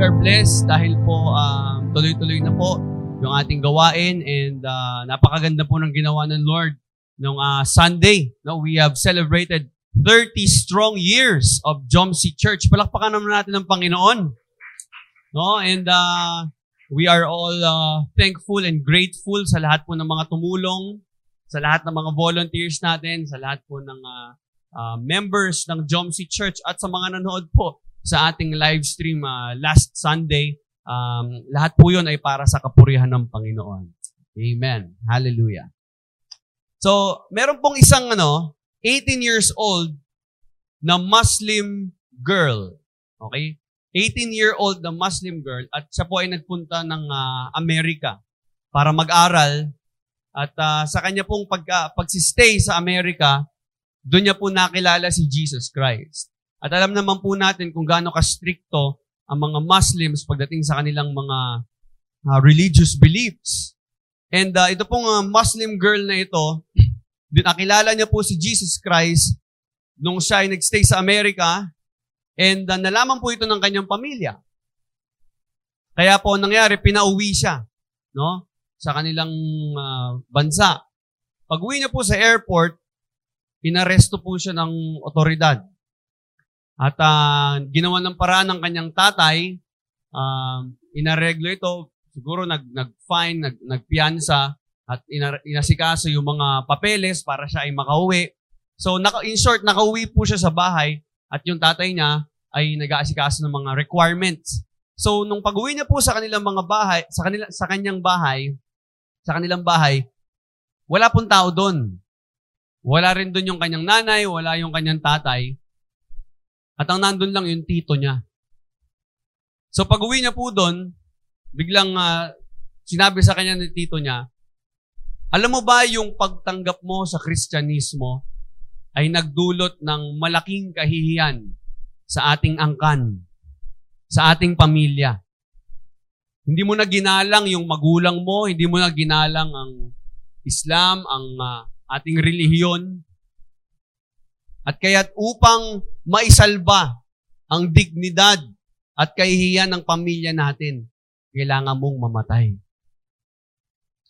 are blessed dahil po um, tuloy-tuloy na po yung ating gawain and uh, napakaganda po ng ginawa ng Lord nung uh, Sunday. No, we have celebrated 30 strong years of Jomsi Church. Palakpakan naman natin ng Panginoon. No, and uh, we are all uh, thankful and grateful sa lahat po ng mga tumulong, sa lahat ng mga volunteers natin, sa lahat po ng uh, uh, members ng Jomsi Church at sa mga nanood po sa ating live stream uh, last Sunday. Um, lahat po yun ay para sa kapurihan ng Panginoon. Amen. Hallelujah. So, meron pong isang ano, 18 years old na Muslim girl. Okay? 18-year-old na Muslim girl at siya po ay nagpunta ng uh, Amerika para mag-aral at uh, sa kanya pong pag, uh, pagsistay sa Amerika, doon niya po nakilala si Jesus Christ. At alam naman po natin kung gaano ka-stricto ang mga Muslims pagdating sa kanilang mga uh, religious beliefs. And uh, ito pong uh, Muslim girl na ito, nakilala niya po si Jesus Christ nung siya ay nagstay sa Amerika and uh, nalaman po ito ng kanyang pamilya. Kaya po nangyari, pinauwi siya no, sa kanilang uh, bansa. Pag uwi niya po sa airport, inaresto po siya ng otoridad. At uh, ginawa ng paraan ng kanyang tatay, uh, inareglo ito, siguro nag, nag-fine, nag, nagpiansa, at ina, inasikaso yung mga papeles para siya ay makauwi. So, naka, in short, nakauwi po siya sa bahay at yung tatay niya ay nag-aasikaso ng mga requirements. So, nung pag-uwi niya po sa kanilang mga bahay, sa, kanila, sa kanyang bahay, sa kanilang bahay, wala pong tao doon. Wala rin doon yung kanyang nanay, wala yung kanyang tatay. At ang nandun lang yung tito niya. So pag uwi niya po doon, biglang uh, sinabi sa kanya ni tito niya, alam mo ba yung pagtanggap mo sa Kristyanismo ay nagdulot ng malaking kahihiyan sa ating angkan, sa ating pamilya. Hindi mo na ginalang yung magulang mo, hindi mo na ginalang ang Islam, ang uh, ating relihiyon, at kaya't upang maisalba ang dignidad at kahihiyan ng pamilya natin, kailangan mong mamatay.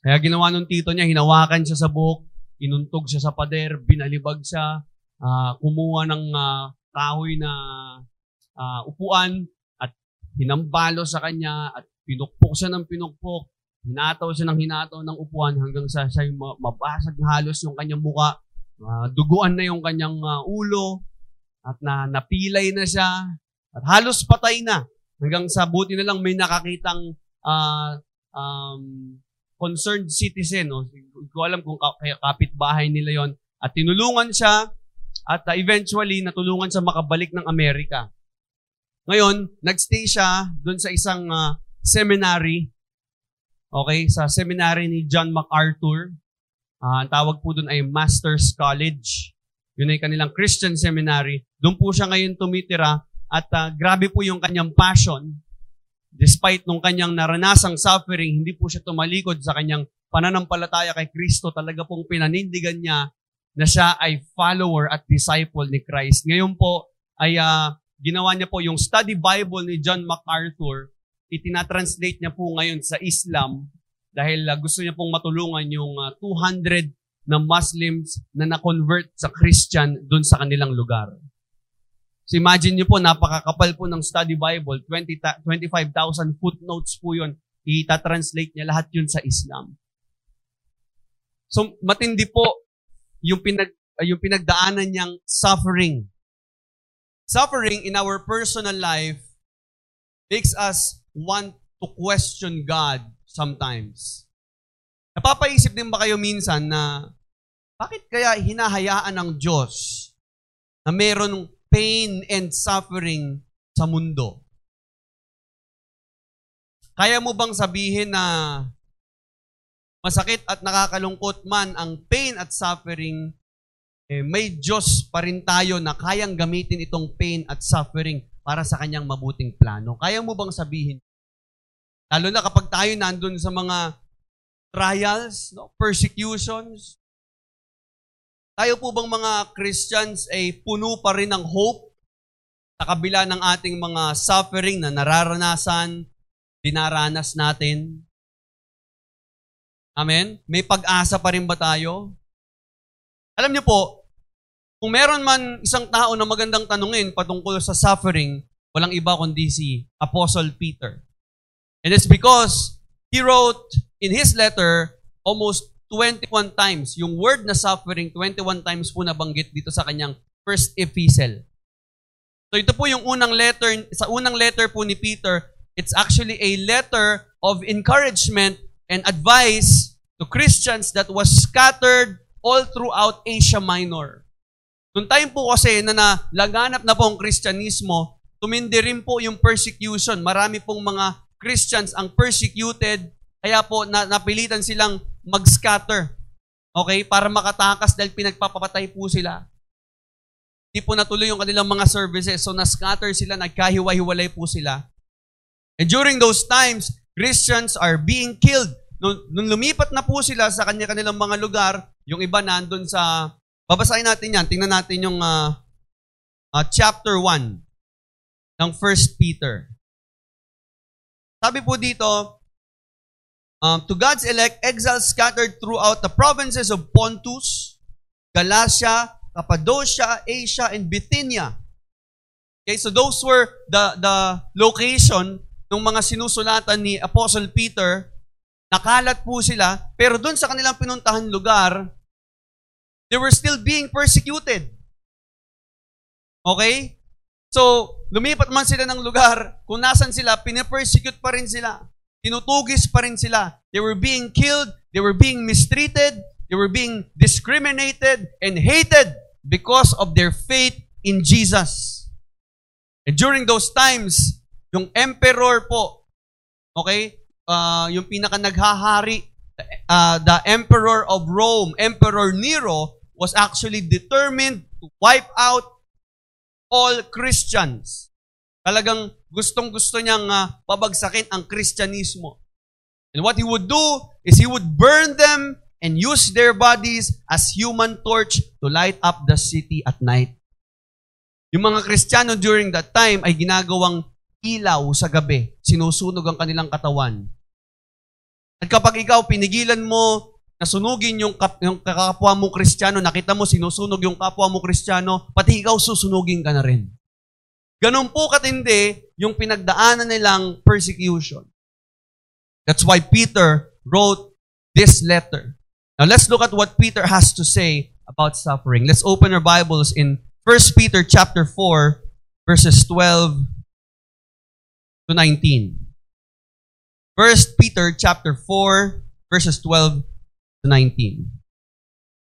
Kaya ginawa nung tito niya, hinawakan siya sa buhok, inuntog siya sa pader, binalibag siya, uh, kumuha ng uh, kahoy na uh, upuan at hinambalo sa kanya at pinukpok siya ng pinukpok, hinataw siya ng hinataw ng upuan hanggang sa siya mabasag halos yung kanyang muka uh, duguan na yung kanyang uh, ulo at na napilay na siya at halos patay na. Hanggang sa buti na lang may nakakitang uh, um, concerned citizen no? Hindi ko alam kung kaya kapitbahay nila yon. At tinulungan siya at uh, eventually natulungan siya makabalik ng Amerika. Ngayon nagstay siya doon sa isang uh, seminary. Okay sa seminary ni John MacArthur Uh, ang tawag po doon ay Master's College. Yun ay kanilang Christian seminary. Doon po siya ngayon tumitira at uh, grabe po yung kanyang passion. Despite nung kanyang naranasang suffering, hindi po siya tumalikod sa kanyang pananampalataya kay Kristo. Talaga pong pinanindigan niya na siya ay follower at disciple ni Christ. Ngayon po ay uh, ginawa niya po yung study Bible ni John MacArthur. Itinatranslate niya po ngayon sa Islam dahil uh, gusto niya pong matulungan yung uh, ah, 200 na Muslims na na-convert sa Christian doon sa kanilang lugar. So imagine niyo po, napakakapal po ng study Bible, 20, 25,000 footnotes po yun. Ita-translate niya lahat yun sa Islam. So matindi po yung, pinag, uh, yung pinagdaanan niyang suffering. Suffering in our personal life makes us want to question God sometimes. Napapaisip din ba kayo minsan na bakit kaya hinahayaan ng Diyos na meron pain and suffering sa mundo? Kaya mo bang sabihin na masakit at nakakalungkot man ang pain at suffering, eh, may Diyos pa rin tayo na kayang gamitin itong pain at suffering para sa kanyang mabuting plano. Kaya mo bang sabihin Lalo na kapag tayo nandun sa mga trials, no, persecutions. Tayo po bang mga Christians ay puno pa rin ng hope sa kabila ng ating mga suffering na nararanasan, dinaranas natin. Amen? May pag-asa pa rin ba tayo? Alam niyo po, kung meron man isang tao na magandang tanungin patungkol sa suffering, walang iba kundi si Apostle Peter. And it's because he wrote in his letter almost 21 times. Yung word na suffering, 21 times po nabanggit dito sa kanyang first epistle. So ito po yung unang letter, sa unang letter po ni Peter, it's actually a letter of encouragement and advice to Christians that was scattered all throughout Asia Minor. Noong time po kasi na nalaganap na po ang Kristyanismo, tumindi rin po yung persecution. Marami pong mga Christians ang persecuted, kaya po na, napilitan silang mag-scatter. Okay? Para makatakas dahil pinagpapapatay po sila. Hindi po natuloy yung kanilang mga services. So, na-scatter sila, nagkahiwa-hiwalay po sila. And during those times, Christians are being killed. Nung, nung lumipat na po sila sa kanya-kanilang mga lugar, yung iba nandun sa... Babasahin natin yan. Tingnan natin yung uh, uh, chapter 1 ng 1 Peter. Sabi po dito, um, To God's elect, exiles scattered throughout the provinces of Pontus, Galatia, Cappadocia, Asia, and Bithynia. Okay, so those were the, the location ng mga sinusulatan ni Apostle Peter. Nakalat po sila, pero doon sa kanilang pinuntahan lugar, they were still being persecuted. Okay? So, lumipat man sila ng lugar, kung nasan sila, pinapersecute pa rin sila. Tinutugis pa rin sila. They were being killed, they were being mistreated, They were being discriminated and hated because of their faith in Jesus. And during those times, yung emperor po, okay, uh, yung pinaka naghahari, uh, the emperor of Rome, Emperor Nero, was actually determined to wipe out all Christians. Talagang gustong-gusto niyang uh, pabagsakin ang Kristyanismo. And what he would do is he would burn them and use their bodies as human torch to light up the city at night. Yung mga Kristiyano during that time ay ginagawang ilaw sa gabi. Sinusunog ang kanilang katawan. At kapag ikaw pinigilan mo na sunugin yung, kap- yung kakapwa mo Kristiyano, nakita mo sinusunog yung kapwa mo Kristiyano, pati ikaw susunugin ka na rin. Ganun po katindi yung pinagdaanan nilang persecution. That's why Peter wrote this letter. Now let's look at what Peter has to say about suffering. Let's open our Bibles in 1 Peter chapter 4 verses 12 to 19. 1 Peter chapter 4 verses 12 to 19.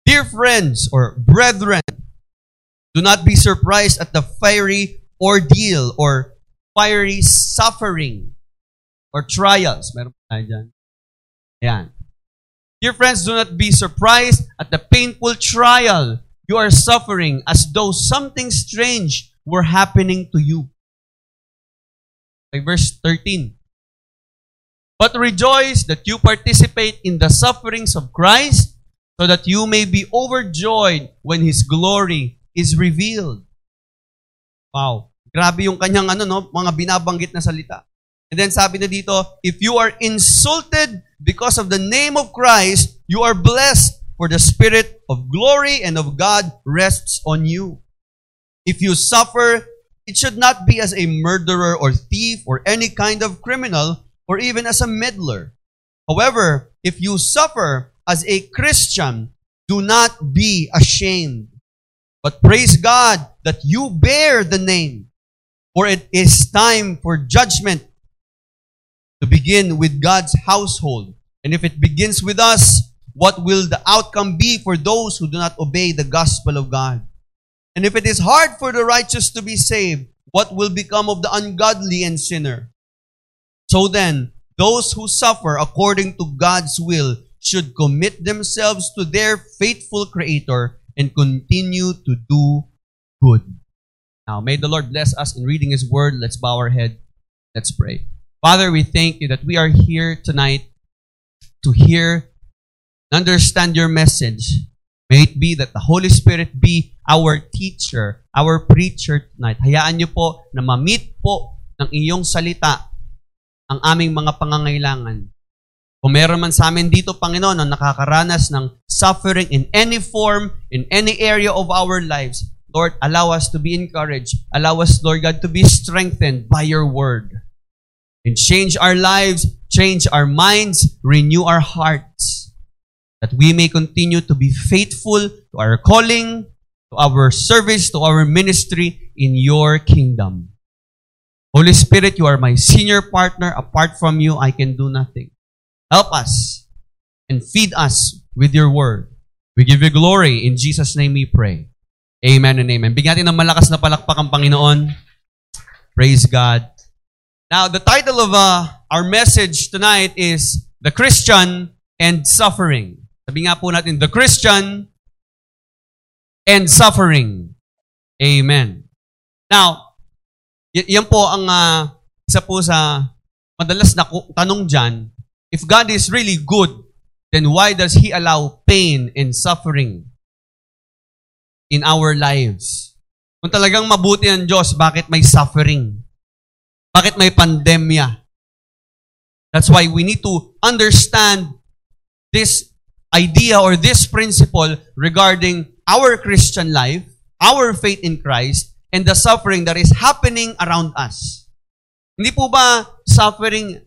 Dear friends or brethren, do not be surprised at the fiery ordeal or fiery suffering or trials. Meron. Ayan. Dear friends, do not be surprised at the painful trial you are suffering as though something strange were happening to you. Like verse 13. But rejoice that you participate in the sufferings of Christ so that you may be overjoyed when His glory is revealed. Wow. Grabe yung kanyang ano, no? mga binabanggit na salita. And then sabi na dito, if you are insulted because of the name of Christ, you are blessed, for the Spirit of glory and of God rests on you. If you suffer, it should not be as a murderer or thief or any kind of criminal or even as a meddler. However, if you suffer as a Christian, do not be ashamed, but praise God that you bear the name, for it is time for judgment to begin with God's household. And if it begins with us, what will the outcome be for those who do not obey the gospel of God? And if it is hard for the righteous to be saved, what will become of the ungodly and sinner? So then, those who suffer according to God's will should commit themselves to their faithful Creator and continue to do good. Now, may the Lord bless us in reading His Word. Let's bow our head. Let's pray. Father, we thank you that we are here tonight to hear, understand your message. May it be that the Holy Spirit be our teacher, our preacher tonight. Hayaan niyo po na ma-meet po ng iyong salita ang aming mga pangangailangan. Kung meron man sa amin dito, Panginoon, na nakakaranas ng suffering in any form, in any area of our lives, Lord, allow us to be encouraged. Allow us, Lord God, to be strengthened by your word. And change our lives, change our minds, renew our hearts that we may continue to be faithful to our calling, to our service, to our ministry in your kingdom. Holy Spirit, you are my senior partner. Apart from you, I can do nothing. Help us and feed us with your word. We give you glory. In Jesus' name we pray. Amen and amen. Bigyan natin ng malakas na palakpak ang Panginoon. Praise God. Now, the title of uh, our message tonight is The Christian and Suffering. Sabi nga po natin, the Christian and suffering. Amen. Now, y- yan po ang uh, isa po sa madalas na tanong dyan. If God is really good, then why does He allow pain and suffering in our lives? Kung talagang mabuti ang Diyos, bakit may suffering? Bakit may pandemya? That's why we need to understand this idea or this principle regarding our Christian life, our faith in Christ, and the suffering that is happening around us. Hindi po ba suffering,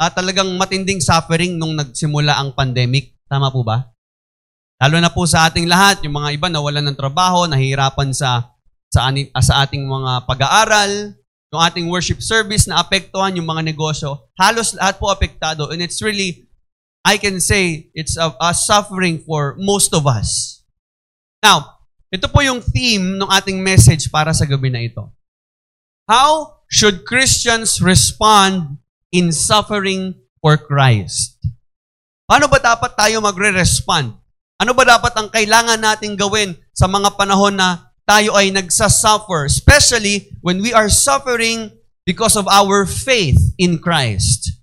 ah, talagang matinding suffering nung nagsimula ang pandemic? Tama po ba? Lalo na po sa ating lahat, yung mga iba nawalan ng trabaho, nahihirapan sa sa, ah, sa ating mga pag-aaral, yung ating worship service na apektuhan yung mga negosyo, halos lahat po apektado. And it's really I can say it's a, a suffering for most of us. Now, ito po yung theme ng ating message para sa gabi na ito. How should Christians respond in suffering for Christ? Paano ba dapat tayo magre-respond? Ano ba dapat ang kailangan nating gawin sa mga panahon na tayo ay nagsasuffer, especially when we are suffering because of our faith in Christ?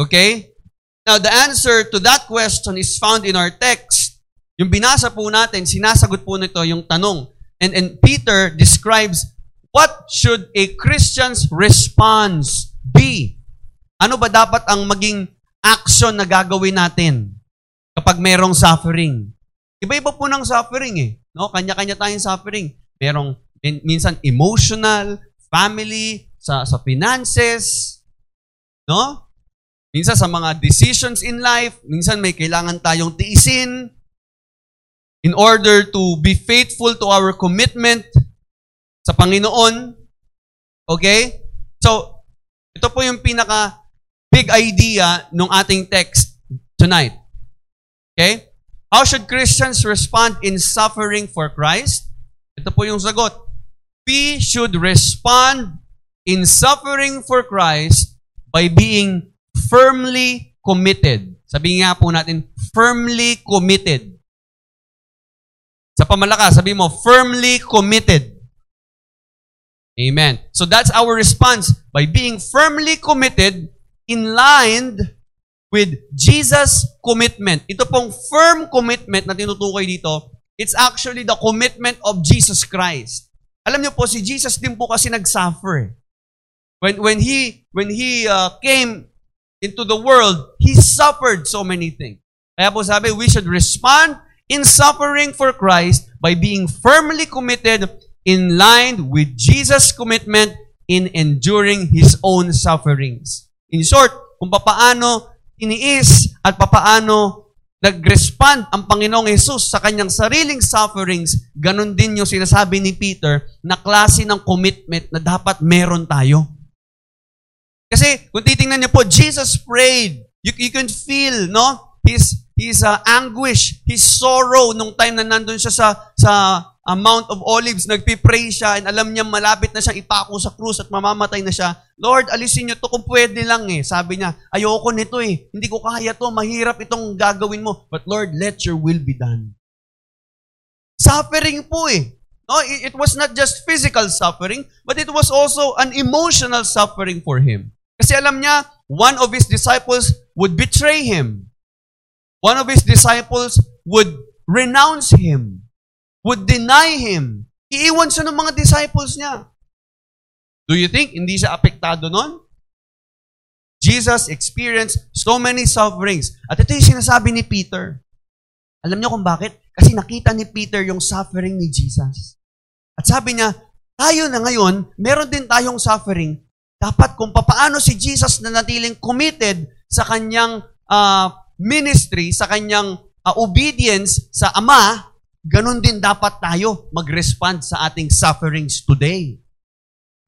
Okay? Now, the answer to that question is found in our text. Yung binasa po natin, sinasagot po nito yung tanong. And, and Peter describes what should a Christian's response be? Ano ba dapat ang maging action na gagawin natin kapag merong suffering? Iba-iba po ng suffering eh. No? Kanya-kanya tayong suffering. Merong min- minsan emotional, family, sa, sa finances, no? Minsan sa mga decisions in life, minsan may kailangan tayong tiisin in order to be faithful to our commitment sa Panginoon. Okay? So, ito po yung pinaka big idea ng ating text tonight. Okay? How should Christians respond in suffering for Christ? Ito po yung sagot. We should respond in suffering for Christ by being firmly committed. Sabi nga po natin, firmly committed. Pamalakas, sabi mo, firmly committed. Amen. So that's our response by being firmly committed in line with Jesus' commitment. Ito pong firm commitment na tinutukoy dito, it's actually the commitment of Jesus Christ. Alam niyo po, si Jesus din po kasi nag-suffer. eh. When, when he, when he uh, came into the world, He suffered so many things. Kaya po sabi, we should respond in suffering for Christ by being firmly committed in line with Jesus' commitment in enduring His own sufferings. In short, kung papaano iniis at papaano nag-respond ang Panginoong Yesus sa kanyang sariling sufferings, ganun din yung sinasabi ni Peter na klase ng commitment na dapat meron tayo. Kasi kung titingnan niyo po, Jesus prayed. You, you can feel, no? His, his uh, anguish, his sorrow nung time na nandun siya sa, sa uh, Mount of Olives, nagpipray siya and alam niya malapit na siyang ipako sa krus at mamamatay na siya. Lord, alisin niyo to kung pwede lang eh. Sabi niya, ayoko nito eh. Hindi ko kaya to. Mahirap itong gagawin mo. But Lord, let your will be done. Suffering po eh. No, it was not just physical suffering, but it was also an emotional suffering for him. Kasi alam niya, one of his disciples would betray him. One of his disciples would renounce him, would deny him. Iiwan siya ng mga disciples niya. Do you think hindi siya apektado nun? Jesus experienced so many sufferings. At ito yung sinasabi ni Peter. Alam niyo kung bakit? Kasi nakita ni Peter yung suffering ni Jesus. At sabi niya, tayo na ngayon, meron din tayong suffering. Dapat kung papaano si Jesus na natiling committed sa kanyang uh, ministry, sa kanyang uh, obedience sa Ama, ganun din dapat tayo mag-respond sa ating sufferings today.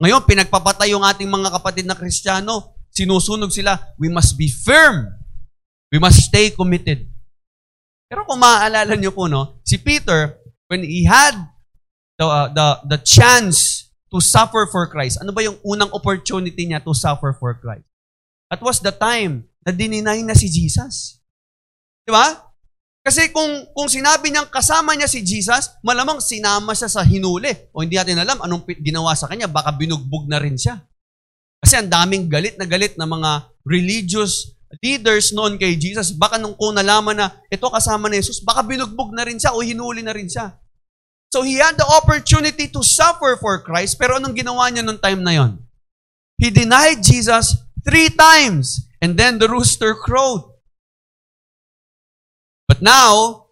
Ngayon, pinagpapatay yung ating mga kapatid na Kristiyano, sinusunog sila, we must be firm. We must stay committed. Pero kung maaalala niyo po, no, si Peter, when he had the, uh, the, the chance to suffer for Christ, ano ba yung unang opportunity niya to suffer for Christ? That was the time na dininay na si Jesus. Di ba? Kasi kung, kung sinabi niyang kasama niya si Jesus, malamang sinama siya sa hinuli. O hindi natin alam anong ginawa sa kanya. Baka binugbog na rin siya. Kasi ang daming galit na galit na mga religious leaders noon kay Jesus. Baka nung kung nalaman na ito kasama ni Jesus, baka binugbog na rin siya o hinuli na rin siya. So he had the opportunity to suffer for Christ, pero anong ginawa niya nung time na yon? He denied Jesus three times, and then the rooster crowed. But now,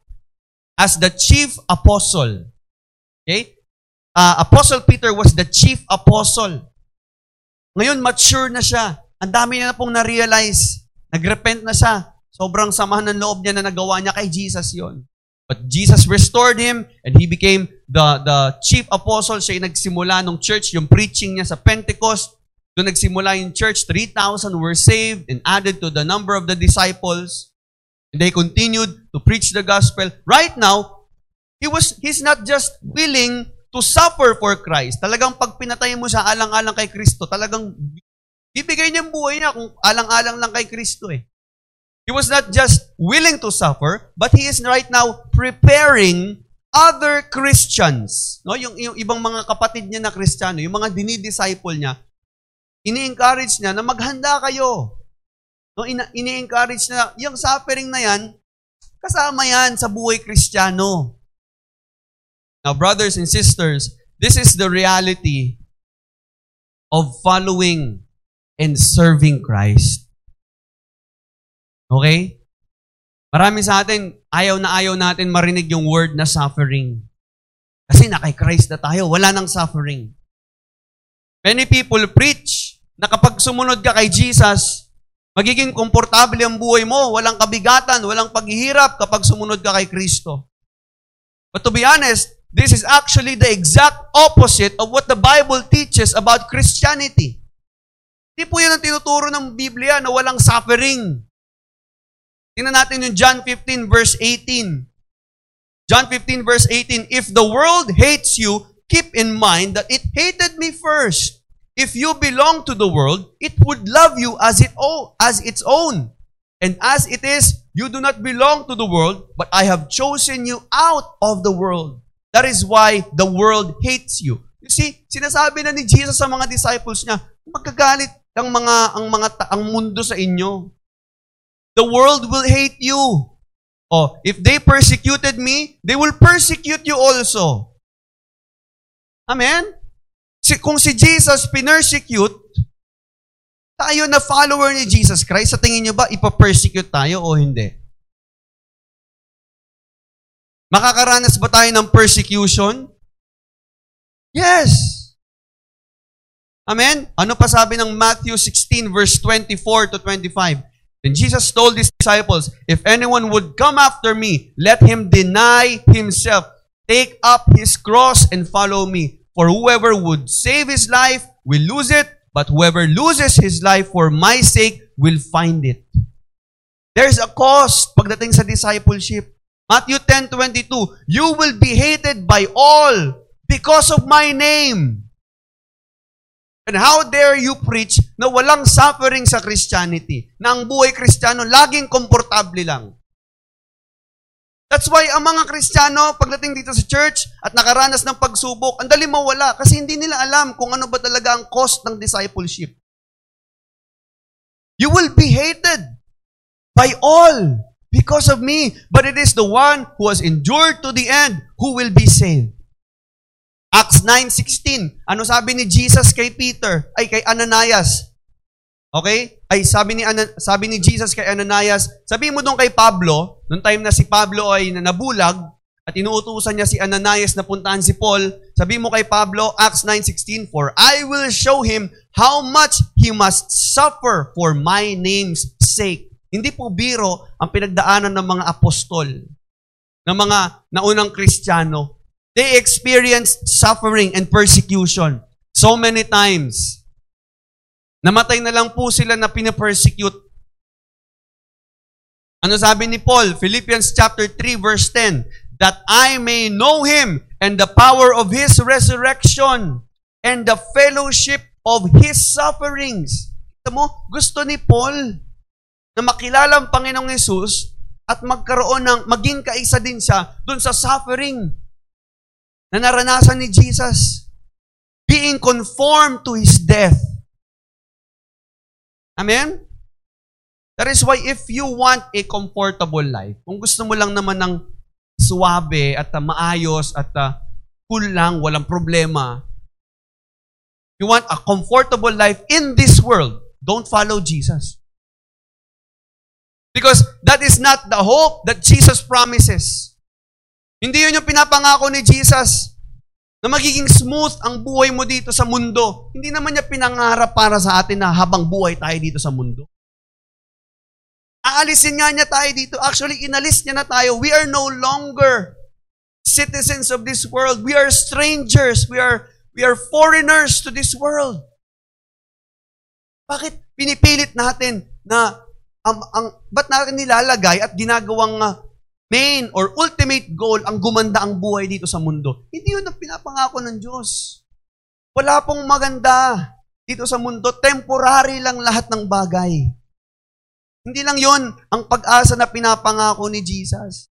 as the chief apostle, okay, uh, Apostle Peter was the chief apostle. Ngayon, mature na siya. Ang dami niya na pong na-realize. Nag-repent na siya. Sobrang samahan ng loob niya na nagawa niya kay Jesus yon. But Jesus restored him and he became the, the chief apostle. Siya nagsimula ng church, yung preaching niya sa Pentecost. Doon nagsimula yung church, 3,000 were saved and added to the number of the disciples. And they continued to preach the gospel. Right now, he was he's not just willing to suffer for Christ. Talagang pag pinatay mo siya alang-alang kay Kristo, talagang bibigay niya buhay niya kung alang-alang lang kay Kristo eh. He was not just willing to suffer, but he is right now preparing other Christians. No, yung, yung ibang mga kapatid niya na Kristiyano, yung mga dinidisciple niya, ini-encourage niya na maghanda kayo. No, ini-encourage niya, yung suffering na yan, kasama yan sa buhay Kristiyano. Now, brothers and sisters, this is the reality of following and serving Christ. Okay? Marami sa atin, ayaw na ayaw natin marinig yung word na suffering. Kasi na kay Christ na tayo, wala nang suffering. Many people preach na kapag sumunod ka kay Jesus, magiging komportable ang buhay mo, walang kabigatan, walang paghihirap kapag sumunod ka kay Kristo. But to be honest, this is actually the exact opposite of what the Bible teaches about Christianity. Hindi po yan ang tinuturo ng Biblia na walang suffering. Tingnan natin yung John 15 verse 18. John 15 verse 18, If the world hates you, keep in mind that it hated me first. If you belong to the world, it would love you as it as its own. And as it is, you do not belong to the world, but I have chosen you out of the world. That is why the world hates you. You see, sinasabi na ni Jesus sa mga disciples niya, magkagalit ang mga ang mga ang mundo sa inyo. The world will hate you. Oh, if they persecuted me, they will persecute you also. Amen? Si, kung si Jesus pinersecute, tayo na follower ni Jesus Christ, sa tingin nyo ba, ipapersecute tayo o hindi? Makakaranas ba tayo ng persecution? Yes! Amen? Ano pa sabi ng Matthew 16 verse 24 to 25? And Jesus told his disciples, If anyone would come after me, let him deny himself, take up his cross, and follow me. For whoever would save his life will lose it, but whoever loses his life for my sake will find it. There's a cost pagdating sa discipleship. Matthew 10:22, You will be hated by all because of my name. And how dare you preach na walang suffering sa Christianity? Na ang buhay Kristiyano laging komportable lang. That's why ang mga Kristiyano, pagdating dito sa church at nakaranas ng pagsubok, ang dali mawala kasi hindi nila alam kung ano ba talaga ang cost ng discipleship. You will be hated by all because of me, but it is the one who has endured to the end who will be saved. Acts 9.16. Ano sabi ni Jesus kay Peter? Ay, kay Ananias. Okay? Ay, sabi ni, Ana- sabi ni Jesus kay Ananias, sabi mo doon kay Pablo, noong time na si Pablo ay nabulag, at inuutusan niya si Ananias na puntahan si Paul, sabi mo kay Pablo, Acts 9.16, For I will show him how much he must suffer for my name's sake. Hindi po biro ang pinagdaanan ng mga apostol, ng mga naunang Kristiyano. They experienced suffering and persecution so many times. Namatay na lang po sila na pinapersecute. Ano sabi ni Paul? Philippians chapter 3 verse 10, that I may know him and the power of his resurrection and the fellowship of his sufferings. Kita mo, gusto ni Paul na makilala ang Panginoong Yesus at magkaroon ng, maging kaisa din siya dun sa suffering na naranasan ni Jesus. Being conformed to His death. Amen? That is why if you want a comfortable life, kung gusto mo lang naman ng suwabe at uh, maayos at uh, cool lang, walang problema, you want a comfortable life in this world, don't follow Jesus. Because that is not the hope that Jesus promises. Hindi yun yung pinapangako ni Jesus na magiging smooth ang buhay mo dito sa mundo. Hindi naman niya pinangarap para sa atin na habang buhay tayo dito sa mundo. Aalisin nga niya tayo dito. Actually, inalis niya na tayo. We are no longer citizens of this world. We are strangers. We are, we are foreigners to this world. Bakit pinipilit natin na ang, ang, ba't natin nilalagay at ginagawang uh, main or ultimate goal ang gumanda ang buhay dito sa mundo? Hindi yun ang pinapangako ng Diyos. Wala pong maganda dito sa mundo. Temporary lang lahat ng bagay. Hindi lang yon ang pag-asa na pinapangako ni Jesus.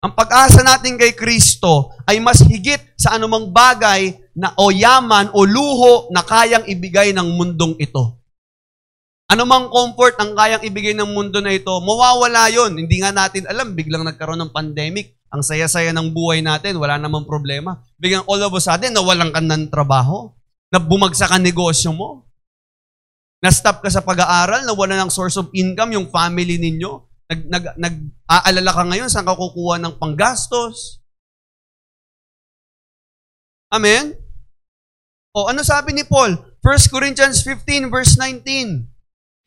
Ang pag-asa natin kay Kristo ay mas higit sa anumang bagay na o yaman o luho na kayang ibigay ng mundong ito. Ano mang comfort ang kayang ibigay ng mundo na ito, mawawala yon. Hindi nga natin alam, biglang nagkaroon ng pandemic, ang saya-saya ng buhay natin, wala namang problema. Biglang all of a sudden, nawalan ka ng trabaho, na bumagsak ang negosyo mo, na-stop ka sa pag-aaral, nawala ng source of income yung family ninyo, nag, nag, nag-aalala ka ngayon, saan ka kukuha ng panggastos? Amen? O ano sabi ni Paul? 1 Corinthians 15 verse 19.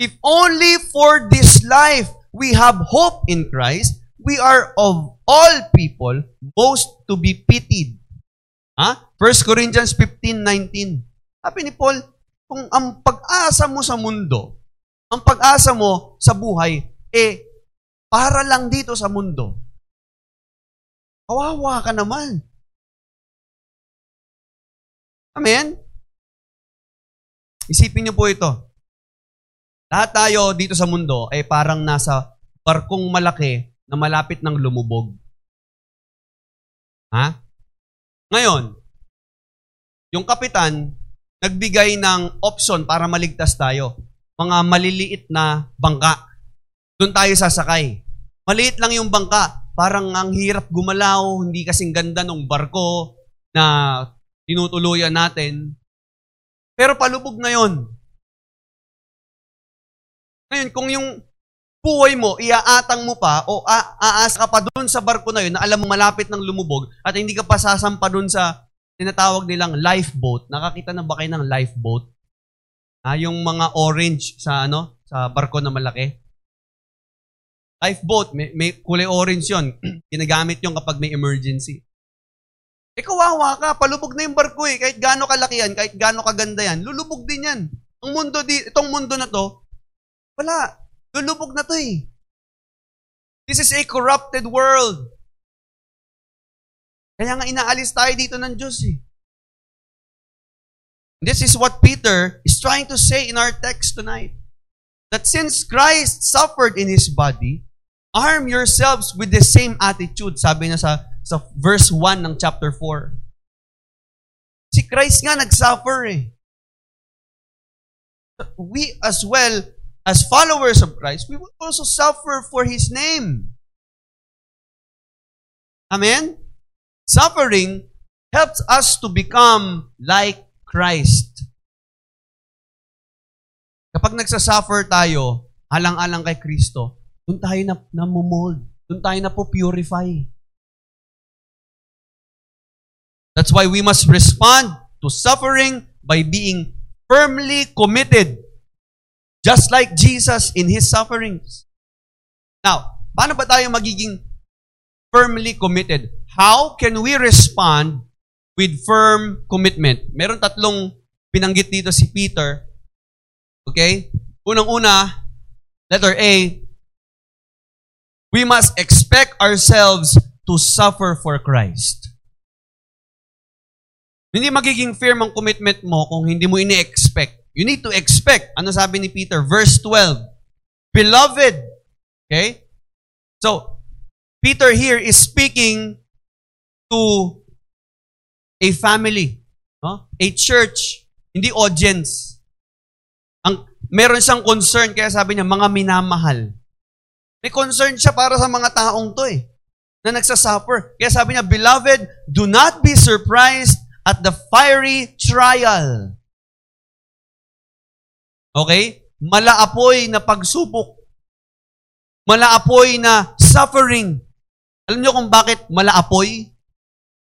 If only for this life we have hope in Christ, we are of all people most to be pitied. Ha? 1 Corinthians 15:19. Sabi ni Paul, kung ang pag-asa mo sa mundo, ang pag-asa mo sa buhay, eh, para lang dito sa mundo, kawawa ka naman. Amen? Isipin niyo po ito. Lahat tayo dito sa mundo ay parang nasa barkong malaki na malapit ng lumubog. Ha? Ngayon, yung kapitan, nagbigay ng option para maligtas tayo. Mga maliliit na bangka. Doon tayo sasakay. Maliit lang yung bangka. Parang ang hirap gumalaw, hindi kasing ganda ng barko na tinutuluyan natin. Pero palubog na yon. Ngayon, kung yung buhay mo, iaatang mo pa o aas ka pa doon sa barko na yun na alam mo malapit ng lumubog at hindi ka pa sasampa doon sa tinatawag nilang lifeboat. Nakakita na ba kayo ng lifeboat? Ah, yung mga orange sa ano, sa barko na malaki. Lifeboat, may, may kulay orange yon. Ginagamit yon kapag may emergency. Eh, kawawa ka. Palubog na yung barko eh. Kahit gaano kalaki yan, kahit gaano kaganda yan, lulubog din yan. Ang mundo, di, itong mundo na to, wala. Lulubog na to eh. This is a corrupted world. Kaya nga inaalis tayo dito ng Diyos eh. This is what Peter is trying to say in our text tonight. That since Christ suffered in His body, arm yourselves with the same attitude. Sabi niya sa, sa verse 1 ng chapter 4. Si Christ nga nag-suffer eh. We as well as followers of Christ, we will also suffer for His name. Amen? Suffering helps us to become like Christ. Kapag nagsasuffer tayo, alang-alang kay Kristo, doon tayo na, namumold. Doon tayo na po purify. That's why we must respond to suffering by being firmly committed. Just like Jesus in His sufferings. Now, paano ba tayo magiging firmly committed? How can we respond with firm commitment? Meron tatlong binanggit dito si Peter. Okay? Unang-una, letter A, we must expect ourselves to suffer for Christ. Hindi magiging firm ang commitment mo kung hindi mo ini-expect. You need to expect. Ano sabi ni Peter? Verse 12. Beloved. Okay? So, Peter here is speaking to a family. No? A church. Hindi audience. Ang, meron siyang concern, kaya sabi niya, mga minamahal. May concern siya para sa mga taong to eh, na nagsasuffer. Kaya sabi niya, Beloved, do not be surprised at the fiery trial. Okay? Malaapoy na pagsubok. Malaapoy na suffering. Alam niyo kung bakit malaapoy?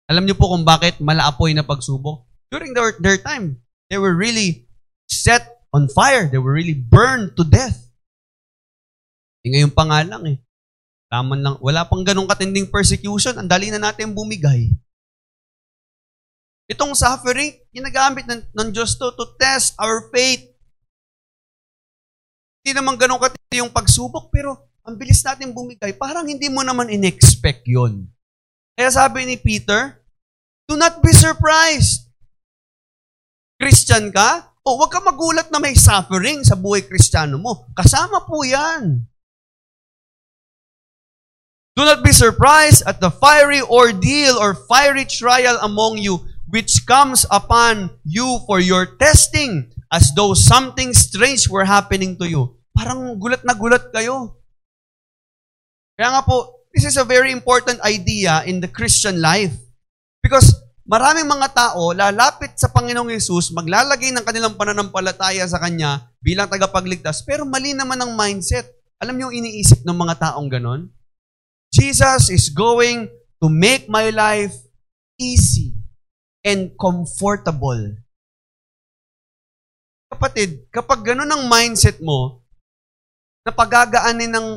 Alam niyo po kung bakit malaapoy na pagsubok? During their, their time, they were really set on fire. They were really burned to death. E ngayon pa nga lang eh. Taman lang, wala pang ganong katinding persecution. Ang dali na natin bumigay. Itong suffering, ginagamit ng, ng Diyos to to test our faith. Hindi naman ganun katindi yung pagsubok, pero ang bilis natin bumigay. Parang hindi mo naman in-expect yon. Kaya sabi ni Peter, do not be surprised. Christian ka? O huwag ka magulat na may suffering sa buhay kristyano mo. Kasama po yan. Do not be surprised at the fiery ordeal or fiery trial among you, which comes upon you for your testing, as though something strange were happening to you. Parang gulat na gulat kayo. Kaya nga po, this is a very important idea in the Christian life. Because maraming mga tao lalapit sa Panginoong Yesus, maglalagay ng kanilang pananampalataya sa Kanya bilang tagapagligtas, pero mali naman ang mindset. Alam niyo iniisip ng mga taong ganon? Jesus is going to make my life easy and comfortable. Kapatid, kapag ganun ang mindset mo, na pagagaanin ng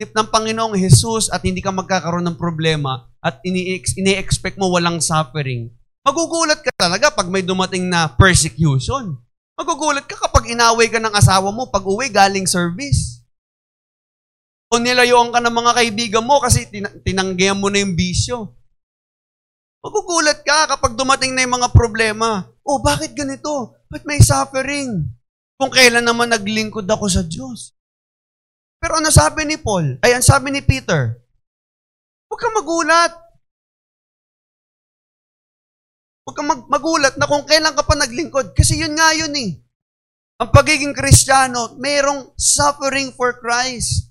tip ng Panginoong Jesus at hindi ka magkakaroon ng problema at ini-expect mo walang suffering, magugulat ka talaga pag may dumating na persecution. Magugulat ka kapag inaway ka ng asawa mo pag uwi galing service. O nilayuan ka ng mga kaibigan mo kasi tin- tinanggihan mo na yung bisyo. Magugulat ka kapag dumating na yung mga problema. Oh, bakit ganito? Ba't may suffering? Kung kailan naman naglingkod ako sa Diyos. Pero ano sabi ni Paul? Ay, ang sabi ni Peter? Huwag kang magulat. Huwag kang mag- magulat na kung kailan ka pa naglingkod. Kasi yun nga yun eh. Ang pagiging kristyano, mayroong suffering for Christ.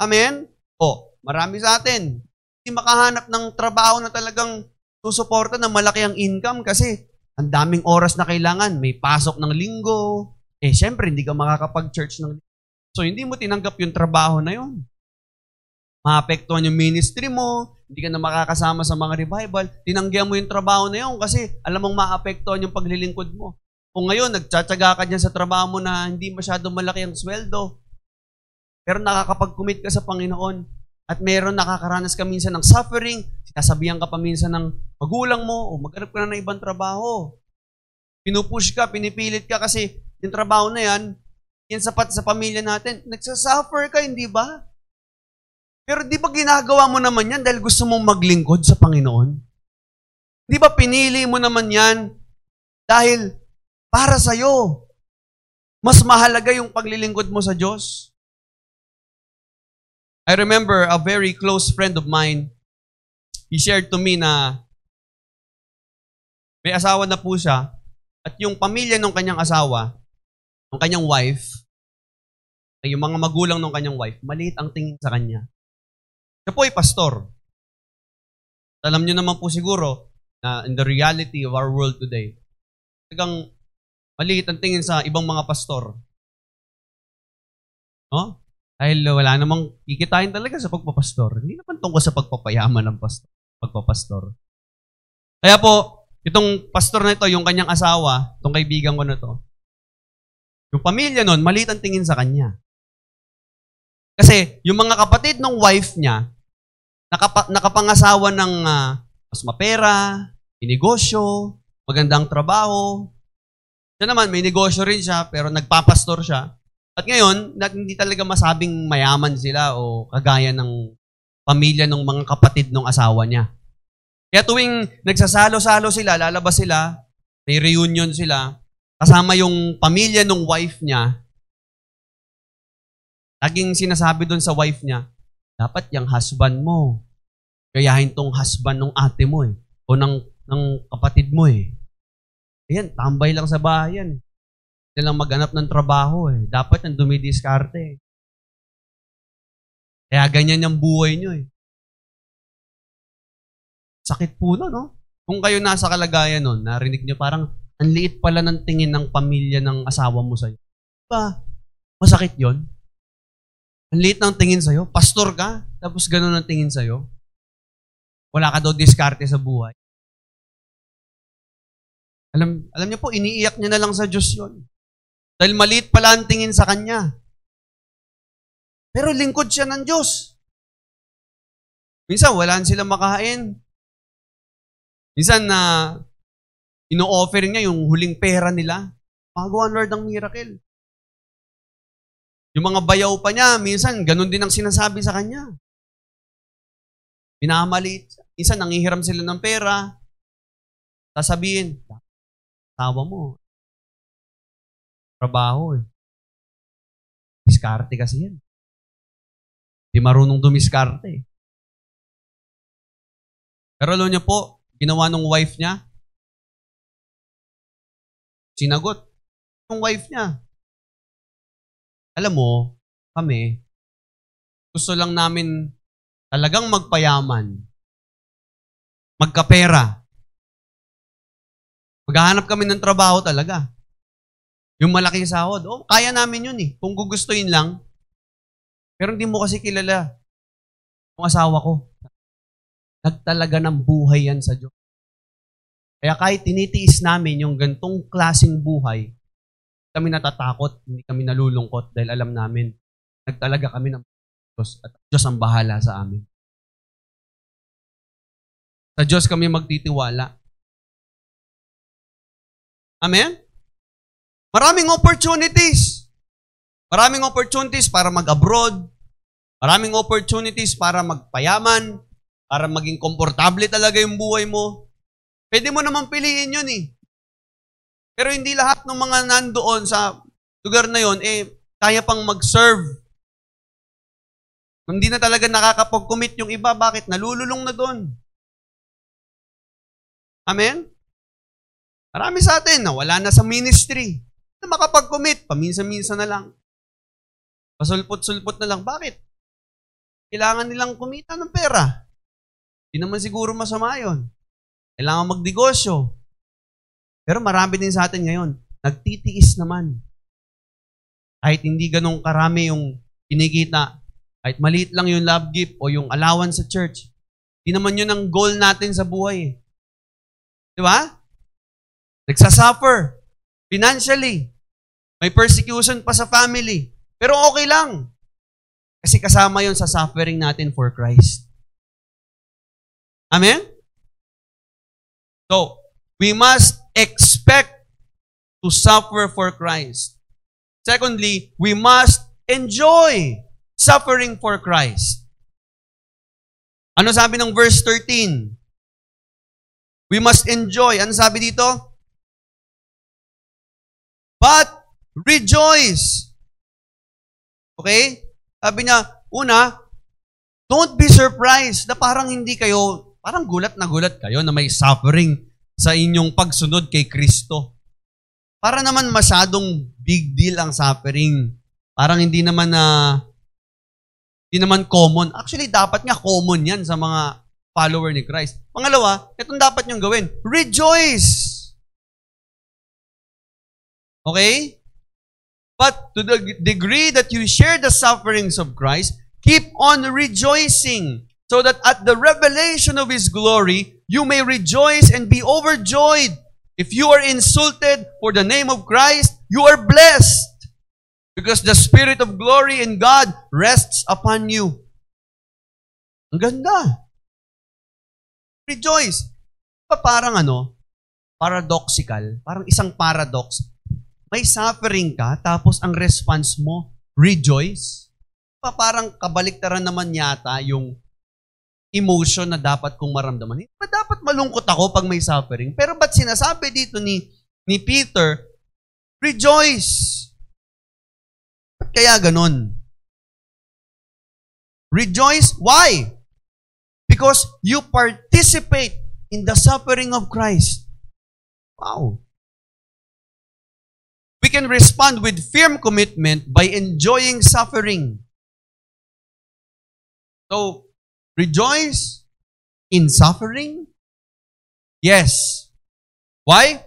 Amen? O, marami sa atin. Hindi makahanap ng trabaho na talagang susuporta na malaki ang income kasi ang daming oras na kailangan. May pasok ng linggo. Eh, syempre, hindi ka makakapag-church ng. So, hindi mo tinanggap yung trabaho na yun. Maapektuhan yung ministry mo, hindi ka na makakasama sa mga revival, tinanggihan mo yung trabaho na yun kasi alam mong maapektuhan yung paglilingkod mo. Kung ngayon, nagtsatsaga ka dyan sa trabaho mo na hindi masyadong malaki ang sweldo, pero nakakapag-commit ka sa Panginoon at meron nakakaranas ka minsan ng suffering, sinasabihan ka pa minsan ng magulang mo o maghanap ka na ng ibang trabaho. Pinupush ka, pinipilit ka kasi yung trabaho na yan, yan sapat sa pamilya natin. Nagsasuffer ka, hindi ba? Pero di ba ginagawa mo naman yan dahil gusto mong maglingkod sa Panginoon? Di ba pinili mo naman yan dahil para sa'yo, mas mahalaga yung paglilingkod mo sa Diyos? I remember a very close friend of mine, he shared to me na may asawa na po siya at yung pamilya ng kanyang asawa, ng kanyang wife, yung mga magulang ng kanyang wife, maliit ang tingin sa kanya. Siya po ay pastor. Alam niyo naman po siguro na in the reality of our world today, talagang maliit ang tingin sa ibang mga pastor. No? Dahil wala namang kikitain talaga sa pagpapastor. Hindi naman tungkol sa pagpapayaman ng pastor, pagpapastor. Kaya po, itong pastor na ito, yung kanyang asawa, itong kaibigan ko na to, yung pamilya nun, maliit ang tingin sa kanya. Kasi yung mga kapatid ng wife niya, nakapa, nakapangasawa ng uh, mas mapera, inegosyo, magandang trabaho. Siya naman, may negosyo rin siya, pero nagpapastor siya. At ngayon, hindi talaga masabing mayaman sila o kagaya ng pamilya ng mga kapatid ng asawa niya. Kaya tuwing nagsasalo-salo sila, lalabas sila, may reunion sila, kasama yung pamilya ng wife niya, laging sinasabi doon sa wife niya, dapat yung husband mo, gayahin tong husband ng ate mo eh, o ng, ng kapatid mo eh. Ayan, tambay lang sa bayan. Hindi lang maghanap ng trabaho eh. Dapat yung dumidiskarte eh. Kaya ganyan yung buhay nyo eh. Sakit po no, no? Kung kayo nasa kalagayan nun, narinig nyo parang ang liit pala ng tingin ng pamilya ng asawa mo sa'yo. Ba, masakit yon Ang liit ng tingin sa'yo. Pastor ka, tapos ganun ang tingin sa'yo. Wala ka daw diskarte sa buhay. Alam, alam niyo po, iniiyak niya na lang sa Diyos yon. Dahil maliit pala ang tingin sa kanya. Pero lingkod siya ng Diyos. Minsan, wala sila makain. Minsan na uh, ino-offer niya yung huling pera nila. Magawa Lord ng miracle. Yung mga bayaw pa niya, minsan, ganun din ang sinasabi sa kanya. Pinamaliit. Minsan, nangihiram sila ng pera. Sasabihin, tawa mo, trabaho eh. Diskarte kasi yan. Di marunong dumiskarte. Pero alam niyo po, ginawa ng wife niya, sinagot yung wife niya. Alam mo, kami, gusto lang namin talagang magpayaman, magkapera. Maghahanap kami ng trabaho talaga. Yung malaking sahod, oh, kaya namin yun eh. Kung gugustuhin lang. Pero hindi mo kasi kilala yung asawa ko. Nagtalaga ng buhay yan sa Diyos. Kaya kahit tinitiis namin yung gantong klasing buhay, kami natatakot, hindi kami nalulungkot dahil alam namin, nagtalaga kami ng Diyos at Diyos ang bahala sa amin. Sa Diyos kami magtitiwala. Amen? Maraming opportunities. Maraming opportunities para mag-abroad. Maraming opportunities para magpayaman, para maging komportable talaga yung buhay mo. Pwede mo naman piliin yun eh. Pero hindi lahat ng mga nandoon sa lugar na yon eh, kaya pang mag-serve. Hindi na talaga nakakapag-commit yung iba. Bakit? Nalululong na doon. Amen? Marami sa atin na wala na sa ministry na makapag-commit. Paminsan-minsan na lang. Pasulpot-sulpot na lang. Bakit? Kailangan nilang kumita ng pera. Hindi naman siguro masama yon. Kailangan magnegosyo. Pero marami din sa atin ngayon, nagtitiis naman. Kahit hindi ganong karami yung kinikita, kahit maliit lang yung love gift o yung allowance sa church, hindi naman yun ang goal natin sa buhay. Di ba? Nagsasuffer financially. May persecution pa sa family. Pero okay lang. Kasi kasama yon sa suffering natin for Christ. Amen? So, we must expect to suffer for Christ. Secondly, we must enjoy suffering for Christ. Ano sabi ng verse 13? We must enjoy. Ano sabi dito? But Rejoice! Okay? Sabi niya, una, don't be surprised na parang hindi kayo, parang gulat na gulat kayo na may suffering sa inyong pagsunod kay Kristo. Para naman masyadong big deal ang suffering. Parang hindi naman na hindi naman common. Actually, dapat nga common yan sa mga follower ni Christ. Pangalawa, itong dapat niyong gawin. Rejoice! Okay? But to the degree that you share the sufferings of Christ, keep on rejoicing, so that at the revelation of His glory, you may rejoice and be overjoyed. If you are insulted for the name of Christ, you are blessed, because the Spirit of glory in God rests upon you. Ang ganda. Rejoice. Pa parang ano, paradoxical, parang isang paradox may suffering ka, tapos ang response mo, rejoice. Pa parang kabaliktaran naman yata yung emotion na dapat kong maramdaman. Ba dapat malungkot ako pag may suffering? Pero ba't sinasabi dito ni, ni Peter, rejoice? Ba't kaya ganun? Rejoice? Why? Because you participate in the suffering of Christ. Wow can respond with firm commitment by enjoying suffering. So, rejoice in suffering? Yes. Why?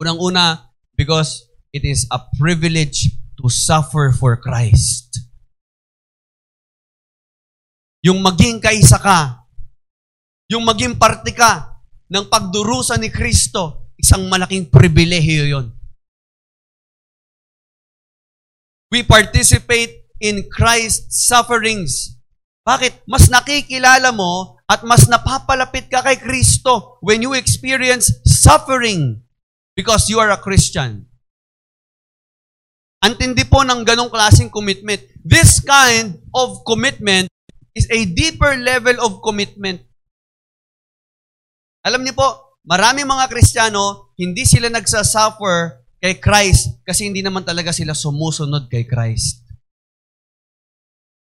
Unang-una, because it is a privilege to suffer for Christ. Yung maging kaisa ka, yung maging parte ka ng pagdurusa ni Kristo, isang malaking pribilehiyo yon. We participate in Christ's sufferings. Bakit? Mas nakikilala mo at mas napapalapit ka kay Kristo when you experience suffering because you are a Christian. Antindi po ng ganong klaseng commitment. This kind of commitment is a deeper level of commitment. Alam niyo po, marami mga Kristiyano, hindi sila nagsasuffer kay Christ kasi hindi naman talaga sila sumusunod kay Christ.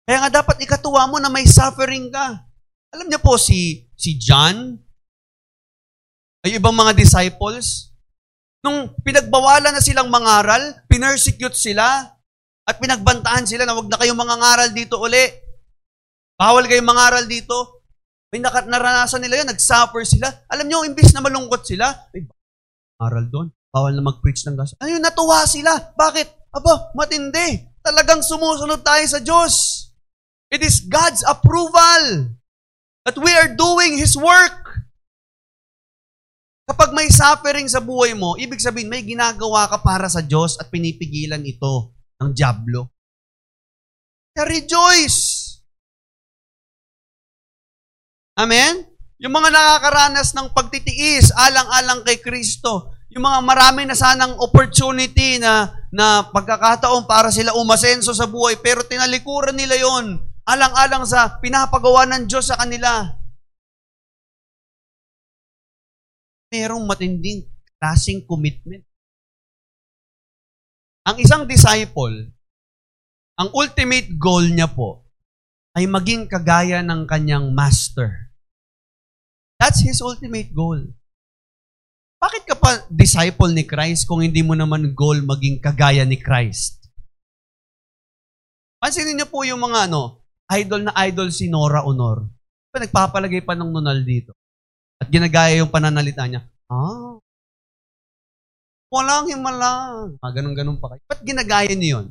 Kaya nga dapat ikatuwa mo na may suffering ka. Alam niyo po si si John, ay ibang mga disciples, nung pinagbawalan na silang mangaral, pinersecute sila, at pinagbantaan sila na wag na kayong mangangaral dito uli. Bawal kayong mangaral dito. May naranasan nila yun, nag-suffer sila. Alam niyo, imbis na malungkot sila, ay, aral doon. Bawal na mag-preach ng gospel. Ayun, natuwa sila. Bakit? Aba, matindi. Talagang sumusunod tayo sa Diyos. It is God's approval that we are doing His work. Kapag may suffering sa buhay mo, ibig sabihin may ginagawa ka para sa Diyos at pinipigilan ito ng Diablo. Kaya rejoice! Amen? Yung mga nakakaranas ng pagtitiis, alang-alang kay Kristo, yung mga marami na sanang opportunity na, na pagkakataon para sila umasenso sa buhay, pero tinalikuran nila yon alang-alang sa pinapagawa ng Diyos sa kanila. Merong matinding klaseng commitment. Ang isang disciple, ang ultimate goal niya po ay maging kagaya ng kanyang master. That's his ultimate goal. Bakit ka pa disciple ni Christ kung hindi mo naman goal maging kagaya ni Christ? Pansinin niyo po yung mga ano, idol na idol si Nora Honor. Pa nagpapalagay pa ng nunal dito. At ginagaya yung pananalita niya. Ah, walang himala. Ah, ganun-ganun pa kayo. Ba't ginagaya niyo yun?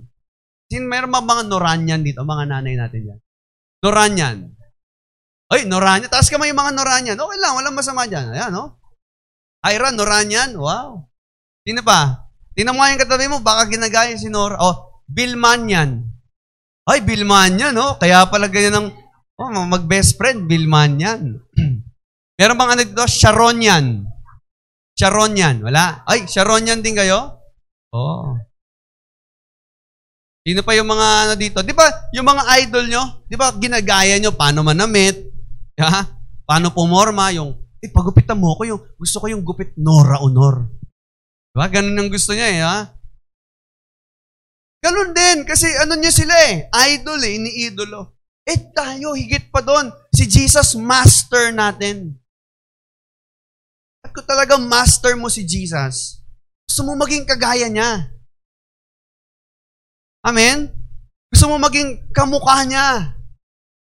Sin meron mga, mga Noranyan dito, mga nanay natin yan. Noranyan. Ay, Noranyan. Taas kamay yung mga Noranyan. Okay lang, walang masama dyan. Ayan, no? Ira, Noranyan, wow. Sino pa? Tingnan mo yung katabi mo, baka ginagaya si Nora. Oh, Bilmanyan. Ay, Bilmanyan, no? Oh. Kaya pala ganyan ng, oh, mag-best friend, Bilmanyan. Meron bang ano dito? Sharonian. Sharonian, wala? Ay, Sharonian din kayo? Oh. Sino pa yung mga ano dito? Di ba, yung mga idol nyo, di ba, ginagaya nyo, paano manamit? Ha? Paano pumorma, yung eh, pagupitan mo ko yung, gusto ko yung gupit Nora Honor. Diba? Ganun ang gusto niya eh, ha? Ganun din, kasi ano niya sila eh, idol eh, iniidolo. Eh tayo, higit pa doon, si Jesus master natin. At kung talagang master mo si Jesus, gusto mo maging kagaya niya. Amen? Gusto mo maging kamukha niya.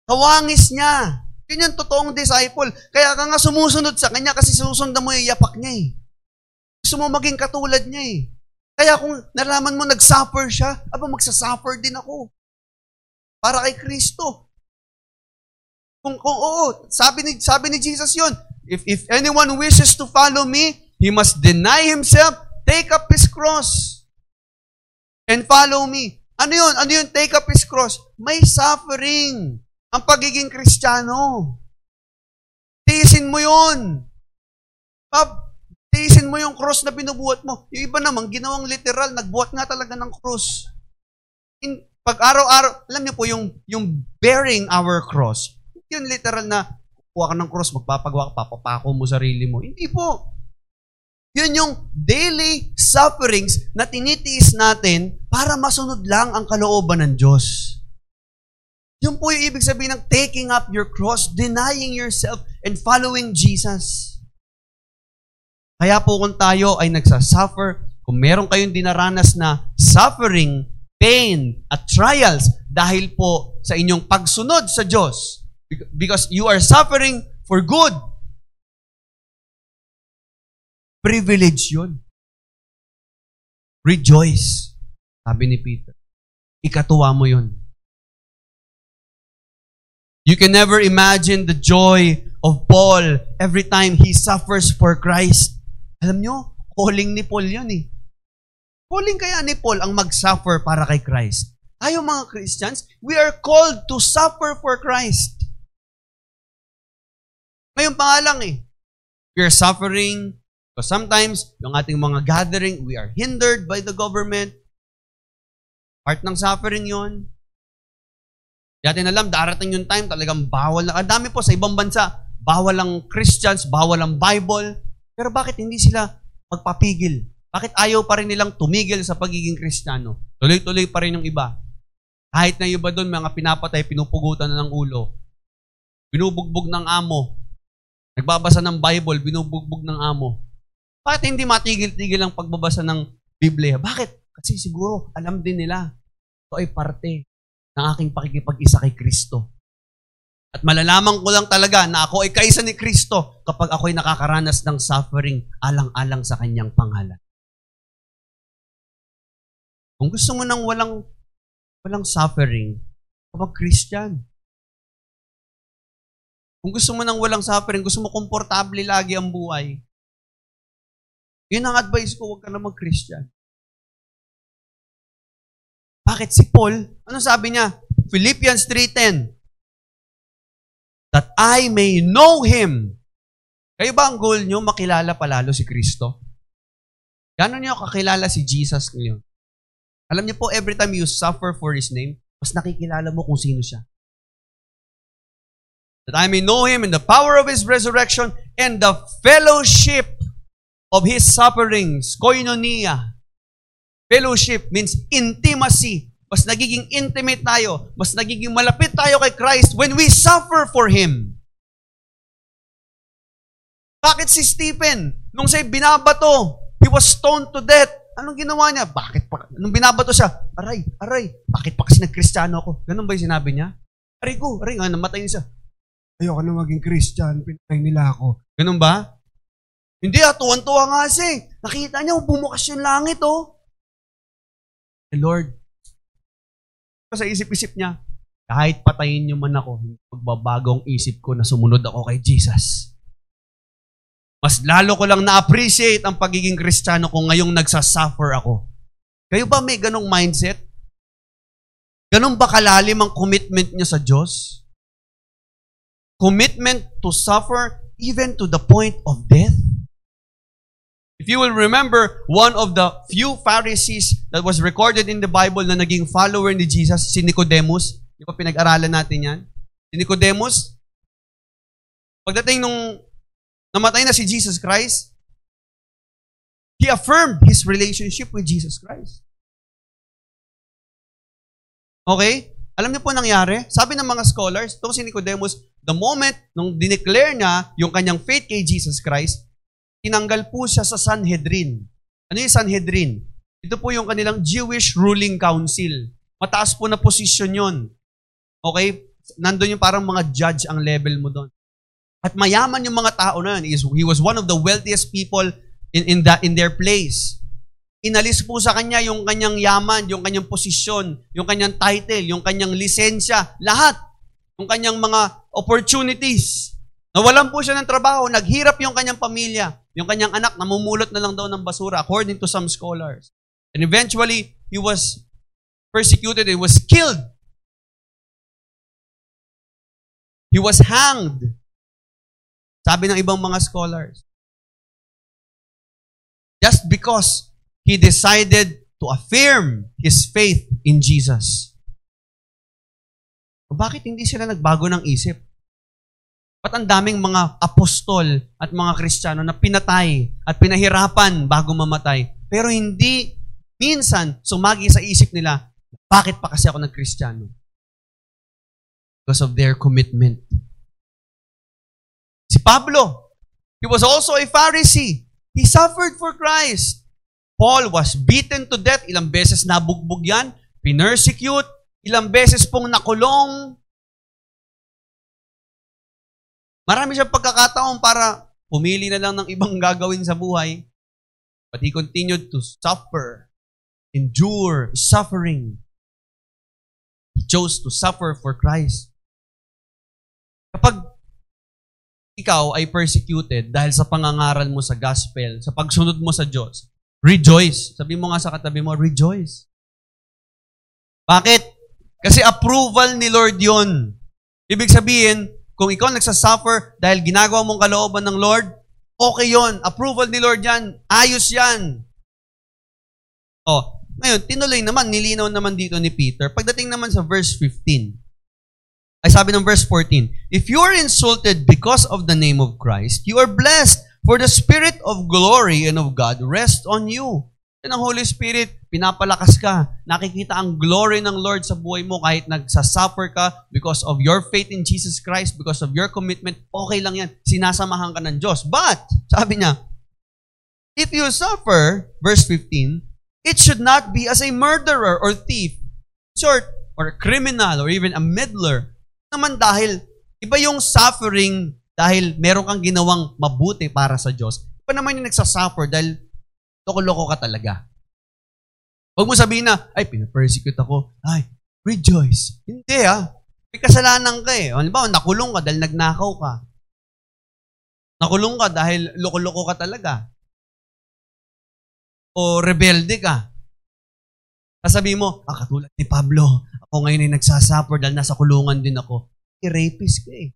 Kawangis niya. Yun yung totoong disciple. Kaya ka nga sumusunod sa kanya kasi susundan mo yung yapak niya eh. Gusto mo maging katulad niya eh. Kaya kung nalaman mo nag-suffer siya, aba magsasuffer din ako. Para kay Kristo. Kung, kung oo, sabi ni, sabi ni Jesus yun, if, if anyone wishes to follow me, he must deny himself, take up his cross, and follow me. Ano yun? Ano yun? Take up his cross. May suffering. Ang pagiging kristyano. Tiisin mo yun. Pab, tiisin mo yung cross na binubuhat mo. Yung iba naman, ginawang literal, nagbuhat nga talaga ng cross. In, pag araw-araw, alam niyo po, yung, yung bearing our cross, yun literal na, kuha ka ng cross, magpapagawa ka, papapako mo sarili mo. Hindi po. Yun yung daily sufferings na tinitiis natin para masunod lang ang kalooban ng Diyos. Yun po yung ibig sabihin ng taking up your cross, denying yourself, and following Jesus. Kaya po kung tayo ay nagsasuffer, kung meron kayong dinaranas na suffering, pain, at trials dahil po sa inyong pagsunod sa Diyos, because you are suffering for good, Privilege yun. Rejoice. Sabi ni Peter. Ikatuwa mo yun. You can never imagine the joy of Paul every time he suffers for Christ. Alam nyo, calling ni Paul yun eh. Calling kaya ni Paul ang mag-suffer para kay Christ. Tayo mga Christians, we are called to suffer for Christ. Ngayon pa lang eh. We are suffering So sometimes, yung ating mga gathering, we are hindered by the government. Part ng suffering yon. Di natin alam, darating yung time, talagang bawal na. Ang dami po sa ibang bansa, bawal ang Christians, bawal ang Bible. Pero bakit hindi sila magpapigil? Bakit ayaw pa rin nilang tumigil sa pagiging Kristiyano? Tuloy-tuloy pa rin yung iba. Kahit na yung iba doon, mga pinapatay, pinupugutan na ng ulo. Binubugbog ng amo. Nagbabasa ng Bible, binubugbog ng amo. Bakit hindi matigil-tigil ang pagbabasa ng Biblia? Bakit? Kasi siguro alam din nila ito ay parte ng aking pakikipag-isa kay Kristo. At malalaman ko lang talaga na ako ay kaisa ni Kristo kapag ako ay nakakaranas ng suffering alang-alang sa kanyang pangalan. Kung gusto mo nang walang walang suffering, kapag Christian. Kung gusto mo nang walang suffering, gusto mo komportable lagi ang buhay, yun ang advice ko, huwag ka na mag-Christian. Bakit si Paul? Ano sabi niya? Philippians 3.10 That I may know Him. Kayo ba ang goal niyo makilala palalo si Kristo? Gano'n niyo kakilala si Jesus ngayon? Alam niyo po, every time you suffer for His name, mas nakikilala mo kung sino siya. That I may know Him in the power of His resurrection and the fellowship of His sufferings, koinonia. Fellowship means intimacy. Mas nagiging intimate tayo. Mas nagiging malapit tayo kay Christ when we suffer for Him. Bakit si Stephen, nung siya binabato, he was stoned to death. Anong ginawa niya? Bakit pa? Nung binabato siya, aray, aray, bakit pa kasi nagkristyano ako? Ganun ba yung sinabi niya? Aray ko, aray nga, namatay niya siya. Ayoko na maging Christian, pinatay nila ako. Ganun ba? Hindi ah, tuwan-tuwa nga siya eh. Nakita niya, bumukas yung langit oh. The Lord, sa isip-isip niya, kahit patayin niyo man ako, magbabago ang isip ko na sumunod ako kay Jesus. Mas lalo ko lang na-appreciate ang pagiging kristyano ko ngayong nagsasuffer ako. Kayo ba may ganong mindset? Ganon ba kalalim ang commitment niyo sa Diyos? Commitment to suffer even to the point of death? If you will remember, one of the few Pharisees that was recorded in the Bible na naging follower ni Jesus, si Nicodemus. Di ba pinag-aralan natin yan? Si Nicodemus, pagdating nung namatay na si Jesus Christ, he affirmed his relationship with Jesus Christ. Okay? Alam niyo po nangyari? Sabi ng mga scholars, itong si Nicodemus, the moment nung dineclare niya yung kanyang faith kay Jesus Christ, tinanggal po siya sa Sanhedrin. Ano yung Sanhedrin? Ito po yung kanilang Jewish ruling council. Mataas po na posisyon yon. Okay? Nandun yung parang mga judge ang level mo doon. At mayaman yung mga tao na yun. He was one of the wealthiest people in, in, that, in their place. Inalis po sa kanya yung kanyang yaman, yung kanyang posisyon, yung kanyang title, yung kanyang lisensya, lahat. Yung kanyang mga opportunities. Nawalan po siya ng trabaho, naghirap yung kanyang pamilya. Yung kanyang anak, namumulot na lang daw ng basura, according to some scholars. And eventually, he was persecuted, he was killed. He was hanged. Sabi ng ibang mga scholars. Just because he decided to affirm his faith in Jesus. Bakit hindi sila nagbago ng isip? Ba't ang daming mga apostol at mga kristyano na pinatay at pinahirapan bago mamatay? Pero hindi minsan sumagi sa isip nila, bakit pa kasi ako nagkristyano? Because of their commitment. Si Pablo, he was also a Pharisee. He suffered for Christ. Paul was beaten to death. Ilang beses nabugbog yan. Pinersecute. Ilang beses pong nakulong. Marami siyang pagkakataon para pumili na lang ng ibang gagawin sa buhay. But he continued to suffer, endure suffering. He chose to suffer for Christ. Kapag ikaw ay persecuted dahil sa pangangaral mo sa gospel, sa pagsunod mo sa Diyos, rejoice. Sabi mo nga sa katabi mo, rejoice. Bakit? Kasi approval ni Lord yon. Ibig sabihin, kung ikaw nagsasuffer dahil ginagawa mong kalooban ng Lord, okay yon. Approval ni Lord yan. Ayos yan. Oh, ngayon, tinuloy naman, nilinaw naman dito ni Peter. Pagdating naman sa verse 15, ay sabi ng verse 14, If you are insulted because of the name of Christ, you are blessed, for the Spirit of glory and of God rests on you. Ang Holy Spirit, pinapalakas ka. Nakikita ang glory ng Lord sa buhay mo kahit nagsasuffer ka because of your faith in Jesus Christ, because of your commitment, okay lang yan. Sinasamahan ka ng Diyos. But, sabi niya, if you suffer, verse 15, it should not be as a murderer or thief, short, or a criminal, or even a meddler. Naman dahil, iba yung suffering dahil meron kang ginawang mabuti para sa Diyos. Iba naman yung nagsasuffer dahil loko-loko ka talaga. Huwag mo sabihin na, ay, pinapersecute ako. Ay, rejoice. Hindi ah. May kasalanan ka eh. Halimbawa, nakulong ka dahil nagnakaw ka. Nakulong ka dahil loko-loko ka talaga. O rebelde ka. Sasabi mo, ah, katulad ni Pablo, ako ngayon ay nagsasuffer dahil nasa kulungan din ako. I-rapist ka eh.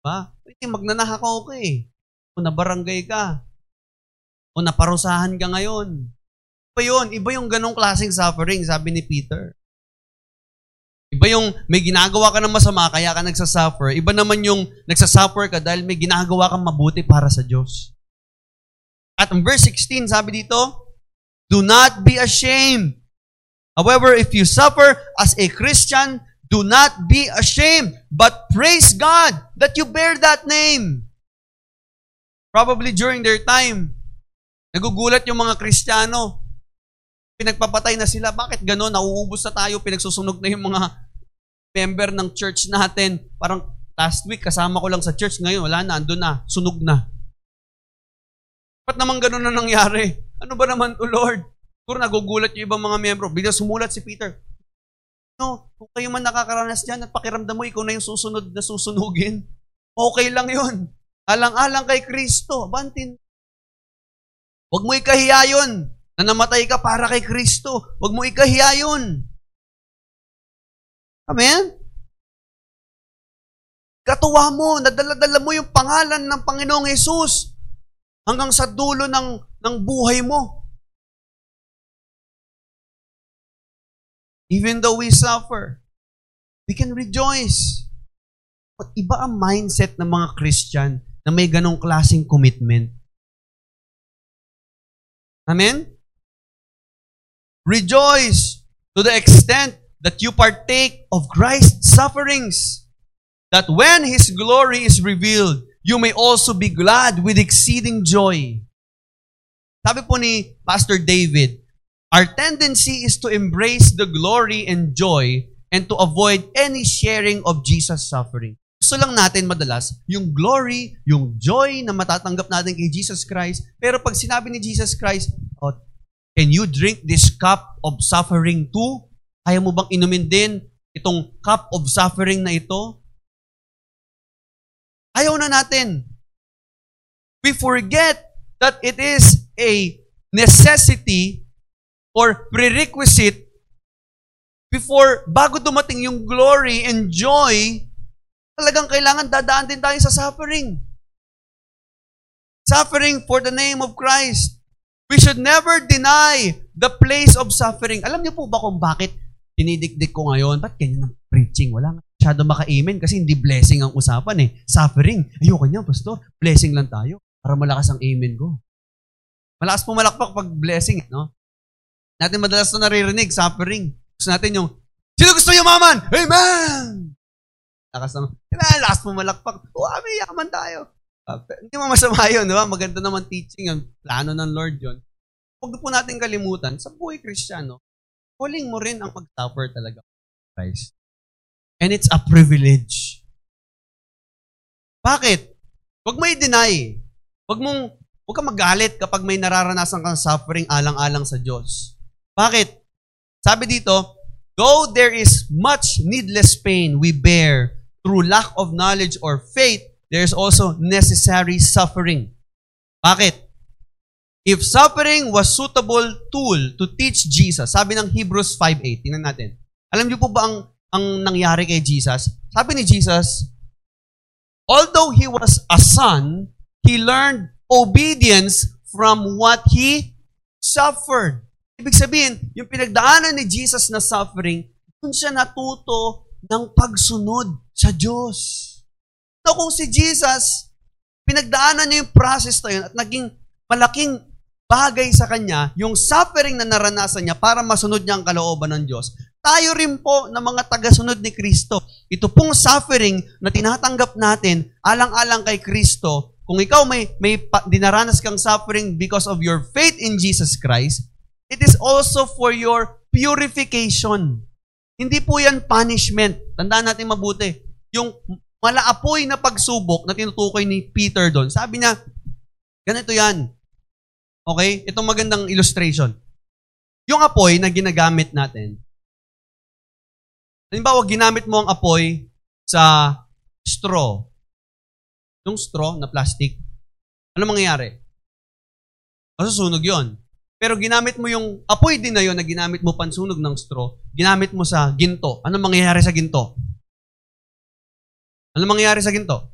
Ba? Pwede magnanakaw ka eh. O nabarangay ka o naparusahan ka ngayon. Iba yun. Iba yung ganong klaseng suffering, sabi ni Peter. Iba yung may ginagawa ka ng masama, kaya ka nagsasuffer. Iba naman yung nagsasuffer ka dahil may ginagawa kang mabuti para sa Diyos. At ang verse 16, sabi dito, Do not be ashamed. However, if you suffer as a Christian, do not be ashamed, but praise God that you bear that name. Probably during their time, Nagugulat yung mga Kristiyano. Pinagpapatay na sila. Bakit gano'n? Nauubos na tayo. Pinagsusunog na yung mga member ng church natin. Parang last week, kasama ko lang sa church. Ngayon, wala na. Ando na. Sunog na. Ba't naman gano'n na nangyari? Ano ba naman to, Lord? Siguro nagugulat yung ibang mga membro. Bigla sumulat si Peter. No, kung kayo man nakakaranas dyan at pakiramdam mo, ikaw na yung susunod na susunugin. Okay lang yun. Alang-alang kay Kristo. Bantin, Huwag mo ikahiya yun na namatay ka para kay Kristo. Huwag mo ikahiya yun. Amen? Katuwa mo, nadala-dala mo yung pangalan ng Panginoong Yesus hanggang sa dulo ng, ng buhay mo. Even though we suffer, we can rejoice. But iba ang mindset ng mga Christian na may ganong klaseng commitment. Amen? Rejoice to the extent that you partake of Christ's sufferings, that when His glory is revealed, you may also be glad with exceeding joy. Sabi po ni Pastor David, our tendency is to embrace the glory and joy and to avoid any sharing of Jesus' suffering. Gusto lang natin madalas yung glory, yung joy na matatanggap natin kay Jesus Christ. Pero pag sinabi ni Jesus Christ, oh, can you drink this cup of suffering too? Kaya mo bang inumin din itong cup of suffering na ito? Ayaw na natin. We forget that it is a necessity or prerequisite before, bago dumating yung glory and joy, talagang kailangan dadaan din tayo sa suffering. Suffering for the name of Christ. We should never deny the place of suffering. Alam niyo po ba kung bakit dinidikdik ko ngayon? Ba't ganyan ang preaching? Wala nga masyado maka-amen kasi hindi blessing ang usapan eh. Suffering. Ayoko niya, pastor. Blessing lang tayo para malakas ang amen ko. Malakas pumalakpak pag blessing, no? Natin madalas na naririnig, suffering. Gusto natin yung, sino gusto yumaman? Amen! Lakas ng, kailangan lakas pumalakpak. O, oh, may yaman tayo. Uh, hindi mo masama yun, di ba? Maganda naman teaching, yung plano ng Lord yon. Huwag po natin kalimutan, sa buhay kristyano, calling mo rin ang mag-suffer talaga. Christ. And it's a privilege. Bakit? Huwag mo i-deny. Huwag mong, huwag kang magalit kapag may nararanasan kang suffering alang-alang sa Diyos. Bakit? Sabi dito, Though there is much needless pain we bear through lack of knowledge or faith, there is also necessary suffering. Bakit? If suffering was suitable tool to teach Jesus, sabi ng Hebrews 5.8, tingnan natin. Alam niyo po ba ang, ang nangyari kay Jesus? Sabi ni Jesus, although he was a son, he learned obedience from what he suffered. Ibig sabihin, yung pinagdaanan ni Jesus na suffering, dun siya natuto ng pagsunod sa Diyos. So kung si Jesus, pinagdaanan niya yung process na yun at naging malaking bagay sa kanya, yung suffering na naranasan niya para masunod niya ang kalooban ng Diyos, tayo rin po na mga tagasunod ni Kristo. Ito pong suffering na tinatanggap natin alang-alang kay Kristo, kung ikaw may, may dinaranas kang suffering because of your faith in Jesus Christ, It is also for your purification. Hindi po yan punishment. Tandaan natin mabuti. Yung malaapoy na pagsubok na tinutukoy ni Peter doon, sabi niya, ganito yan. Okay? Itong magandang illustration. Yung apoy na ginagamit natin, halimbawa, ginamit mo ang apoy sa straw. Yung straw na plastic, ano mangyayari? Masusunog yon. Pero ginamit mo yung apoy din na yun na ginamit mo pansunog ng straw, ginamit mo sa ginto. Ano mangyayari sa ginto? Ano mangyayari sa ginto?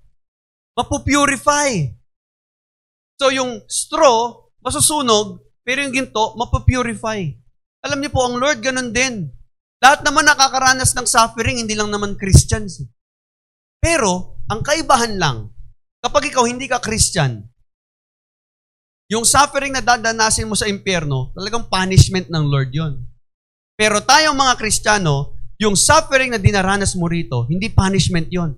Mapupurify. So yung straw, masusunog, pero yung ginto, mapupurify. Alam niyo po, ang Lord ganun din. Lahat naman nakakaranas ng suffering, hindi lang naman Christians. Pero, ang kaibahan lang, kapag ikaw hindi ka Christian, yung suffering na dadanasin mo sa impyerno, talagang punishment ng Lord yon. Pero tayong mga Kristiyano, yung suffering na dinaranas mo rito, hindi punishment yon.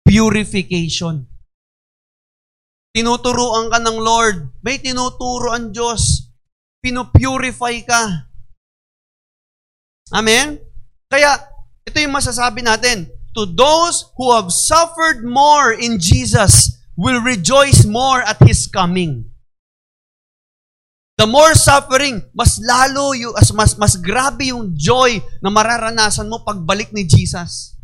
Purification. Tinuturuan ka ng Lord. May tinuturo ang Diyos. Pinupurify ka. Amen? Kaya, ito yung masasabi natin. To those who have suffered more in Jesus, will rejoice more at His coming. The more suffering, mas lalo yung, mas, mas grabe yung joy na mararanasan mo pagbalik ni Jesus.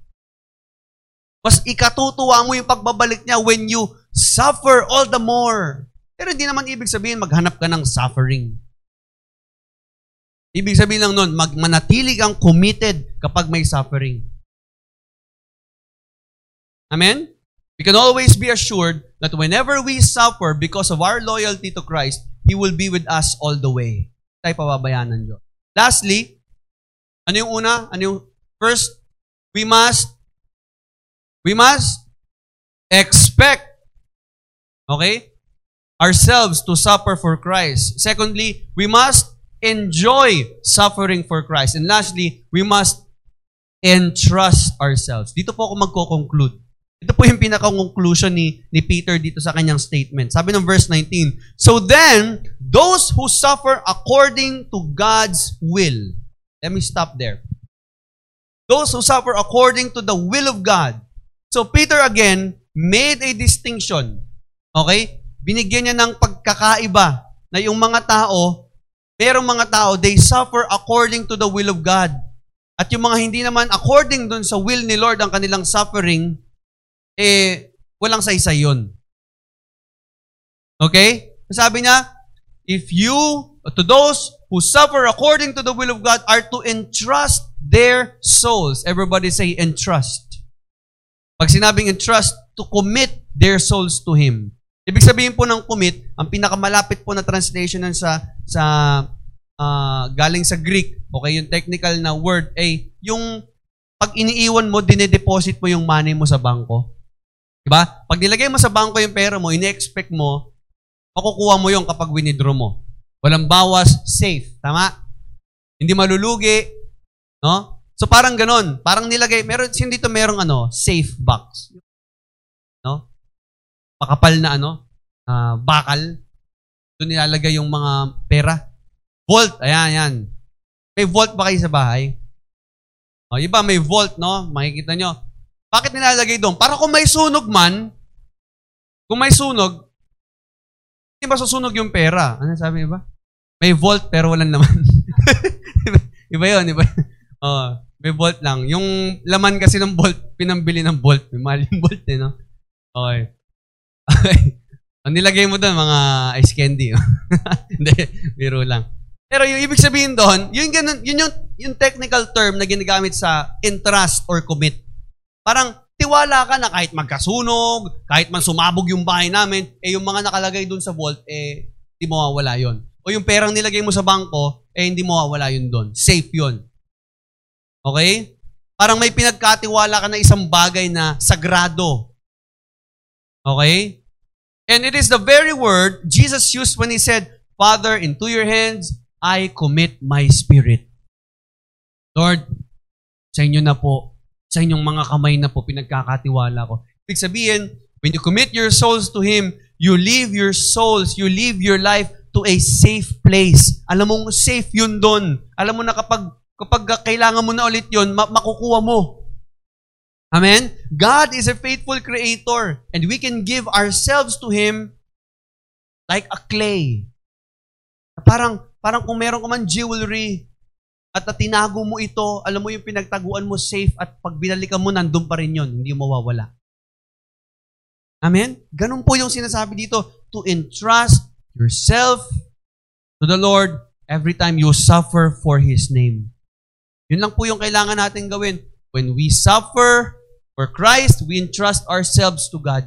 Mas ikatutuwa mo yung pagbabalik niya when you suffer all the more. Pero hindi naman ibig sabihin maghanap ka ng suffering. Ibig sabihin lang nun, mag, manatili kang committed kapag may suffering. Amen? We can always be assured that whenever we suffer because of our loyalty to Christ, He will be with us all the way. Tayo pababayaan ng Diyos. Lastly, ano yung una? Ano yung first? We must we must expect okay? Ourselves to suffer for Christ. Secondly, we must enjoy suffering for Christ. And lastly, we must entrust ourselves. Dito po ako magko-conclude. Ito po yung pinaka-conclusion ni, ni Peter dito sa kanyang statement. Sabi ng verse 19, So then, those who suffer according to God's will. Let me stop there. Those who suffer according to the will of God. So Peter again made a distinction. Okay? Binigyan niya ng pagkakaiba na yung mga tao, merong mga tao, they suffer according to the will of God. At yung mga hindi naman according dun sa will ni Lord ang kanilang suffering, eh, walang saysay yun. Okay? Sabi niya, if you, to those who suffer according to the will of God, are to entrust their souls. Everybody say, entrust. Pag sinabing entrust, to commit their souls to Him. Ibig sabihin po ng commit, ang pinakamalapit po na translation nun sa, sa uh, galing sa Greek, okay, yung technical na word, ay yung pag iniiwan mo, dinedeposit mo yung money mo sa bangko. Diba? Pag nilagay mo sa bangko yung pera mo, ini-expect mo, makukuha mo yung kapag winidraw mo. Walang bawas, safe. Tama? Hindi malulugi. No? So parang ganon. Parang nilagay, meron, hindi dito merong ano, safe box. No? Makapal na ano, uh, bakal. Doon nilalagay yung mga pera. Vault, ayan, yan. May vault ba kayo sa bahay? O, iba may vault, no? Makikita nyo. Bakit nilalagay doon? Para kung may sunog man, kung may sunog, hindi ba susunog yung pera? Ano sabi ba? May vault pero walang laman. iba yun, iba. Oh, may vault lang. Yung laman kasi ng vault, pinambili ng vault. May mahal yung vault eh, no? Okay. Okay. Ang nilagay mo doon, mga ice candy. Hindi, biro lang. Pero yung ibig sabihin doon, yun, ganun, yun yung, yung technical term na ginagamit sa entrust or commit. Parang tiwala ka na kahit magkasunog, kahit man sumabog yung bahay namin, eh yung mga nakalagay dun sa vault, eh hindi mawawala yon. O yung perang nilagay mo sa bangko, eh hindi mawawala yun doon. Safe yon. Okay? Parang may pinagkatiwala ka na isang bagay na sagrado. Okay? And it is the very word Jesus used when He said, Father, into your hands I commit my spirit. Lord, sa inyo na po sa inyong mga kamay na po pinagkakatiwala ko. Ibig sabihin, when you commit your souls to Him, you leave your souls, you leave your life to a safe place. Alam mong safe yun doon. Alam mo na kapag, kapag kailangan mo na ulit yun, ma- makukuha mo. Amen? God is a faithful creator and we can give ourselves to Him like a clay. Parang, parang kung meron ka man jewelry, at na tinago mo ito, alam mo yung pinagtaguan mo safe at pag binalikan mo, nandun pa rin yun. Hindi mawawala. Amen? Ganun po yung sinasabi dito, to entrust yourself to the Lord every time you suffer for His name. Yun lang po yung kailangan natin gawin. When we suffer for Christ, we entrust ourselves to God.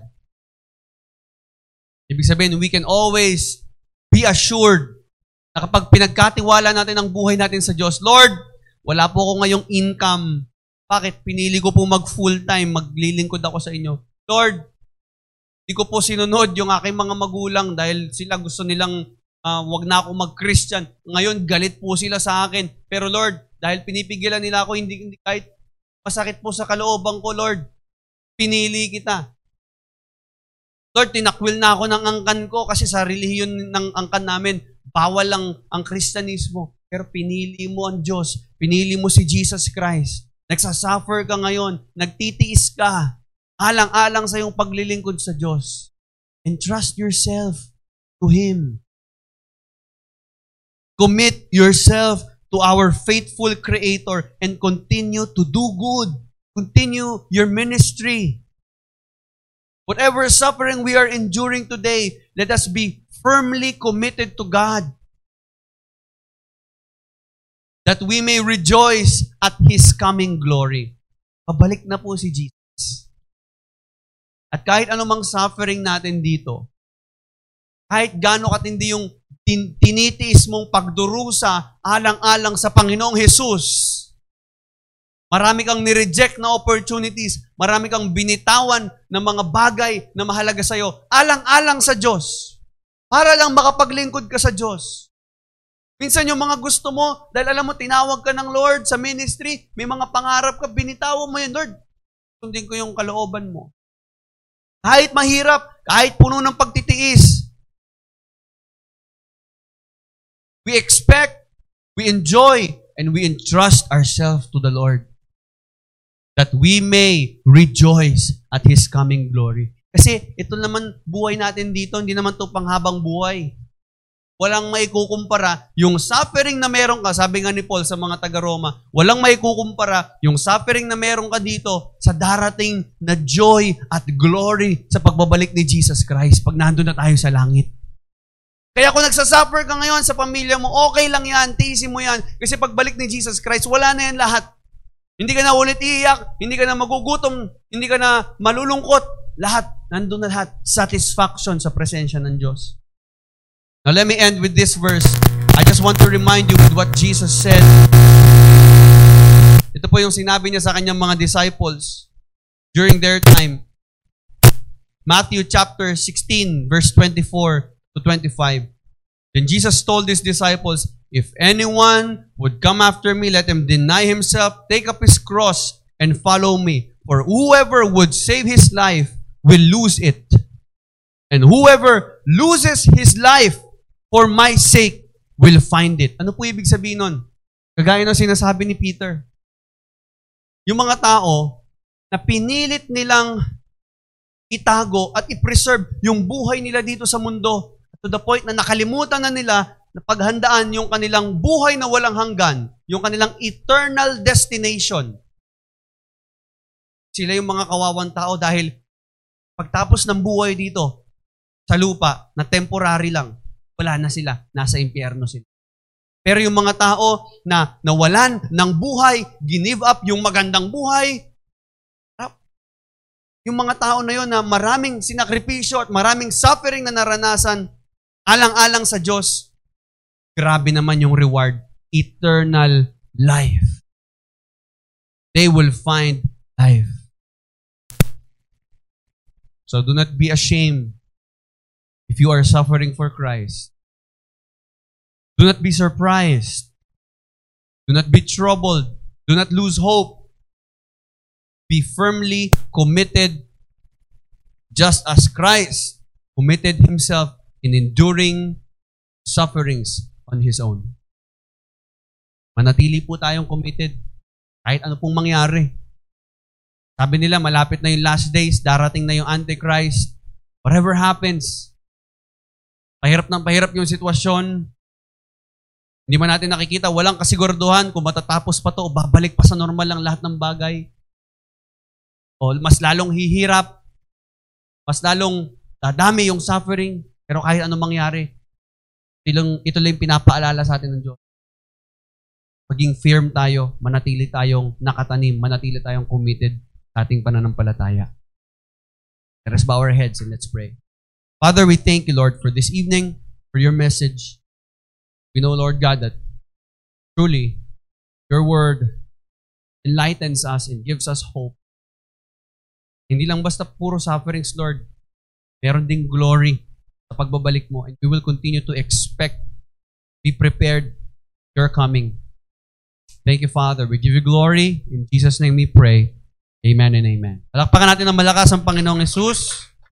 Ibig sabihin, we can always be assured na kapag pinagkatiwala natin ang buhay natin sa Diyos, Lord, wala po ako ngayong income. Bakit? Pinili ko po mag full-time, maglilingkod ako sa inyo. Lord, hindi ko po sinunod yung aking mga magulang dahil sila gusto nilang uh, wag na ako mag-Christian. Ngayon, galit po sila sa akin. Pero Lord, dahil pinipigilan nila ako, hindi, hindi kahit masakit po sa kalooban ko, Lord, pinili kita. Lord, tinakwil na ako ng angkan ko kasi sa relihiyon ng angkan namin, Bawal lang ang Kristyanismo. Pero pinili mo ang Diyos. Pinili mo si Jesus Christ. Nagsasuffer ka ngayon. Nagtitiis ka. Alang-alang sa iyong paglilingkod sa Diyos. Entrust yourself to Him. Commit yourself to our faithful Creator and continue to do good. Continue your ministry. Whatever suffering we are enduring today, let us be firmly committed to God. That we may rejoice at His coming glory. Pabalik na po si Jesus. At kahit anumang suffering natin dito, kahit gaano katindi yung tin- tinitiis mong pagdurusa alang-alang sa Panginoong Jesus, marami kang nireject na opportunities, marami kang binitawan ng mga bagay na mahalaga sa'yo, alang-alang sa Diyos. Para lang makapaglingkod ka sa Diyos. Minsan yung mga gusto mo, dahil alam mo, tinawag ka ng Lord sa ministry, may mga pangarap ka, binitawan mo yun, Lord. Sundin ko yung kalooban mo. Kahit mahirap, kahit puno ng pagtitiis. We expect, we enjoy, and we entrust ourselves to the Lord that we may rejoice at His coming glory. Kasi ito naman buhay natin dito, hindi naman to panghabang buhay. Walang may kukumpara. Yung suffering na meron ka, sabi nga ni Paul sa mga taga-Roma, walang may kukumpara yung suffering na meron ka dito sa darating na joy at glory sa pagbabalik ni Jesus Christ pag nandun na tayo sa langit. Kaya kung nagsasuffer ka ngayon sa pamilya mo, okay lang yan, tiisin mo yan. Kasi pagbalik ni Jesus Christ, wala na yan lahat. Hindi ka na ulit iiyak, hindi ka na magugutom, hindi ka na malulungkot. Lahat, nandun na lahat. Satisfaction sa presensya ng Diyos. Now let me end with this verse. I just want to remind you with what Jesus said. Ito po yung sinabi niya sa kanyang mga disciples during their time. Matthew chapter 16 verse 24 to 25. Then Jesus told his disciples, If anyone would come after me, let him deny himself, take up his cross, and follow me. For whoever would save his life will lose it. And whoever loses his life for my sake will find it. Ano po ibig sabihin nun? Kagaya ng sinasabi ni Peter. Yung mga tao na pinilit nilang itago at i-preserve yung buhay nila dito sa mundo to the point na nakalimutan na nila na paghandaan yung kanilang buhay na walang hanggan, yung kanilang eternal destination. Sila yung mga kawawang tao dahil pagtapos ng buhay dito sa lupa na temporary lang, wala na sila, nasa impyerno sila. Pero yung mga tao na nawalan ng buhay, ginive up yung magandang buhay, yung mga tao na yon na maraming sinakripisyo at maraming suffering na naranasan, alang-alang sa Diyos, grabe naman yung reward, eternal life. They will find life. So do not be ashamed if you are suffering for Christ. Do not be surprised. Do not be troubled. Do not lose hope. Be firmly committed just as Christ committed himself in enduring sufferings on His own. Manatili po tayong committed kahit ano pong mangyari. Sabi nila, malapit na yung last days, darating na yung Antichrist. Whatever happens, pahirap ng pahirap yung sitwasyon, hindi man natin nakikita, walang kasiguraduhan kung matatapos pa to o babalik pa sa normal lang lahat ng bagay. O mas lalong hihirap, mas lalong dadami yung suffering, pero kahit anong mangyari, ito lang, lang pinapaalala sa atin ng Diyos. Maging firm tayo, manatili tayong nakatanim, manatili tayong committed ating pananampalataya. Let us bow our heads and let's pray. Father, we thank you, Lord, for this evening, for your message. We know, Lord God, that truly your word enlightens us and gives us hope. Hindi lang basta puro sufferings, Lord. Meron ding glory sa pagbabalik mo and we will continue to expect, be prepared, your coming. Thank you, Father. We give you glory. In Jesus' name we pray. Amen and amen. Palakpakan natin ng malakas ang Panginoong Yesus.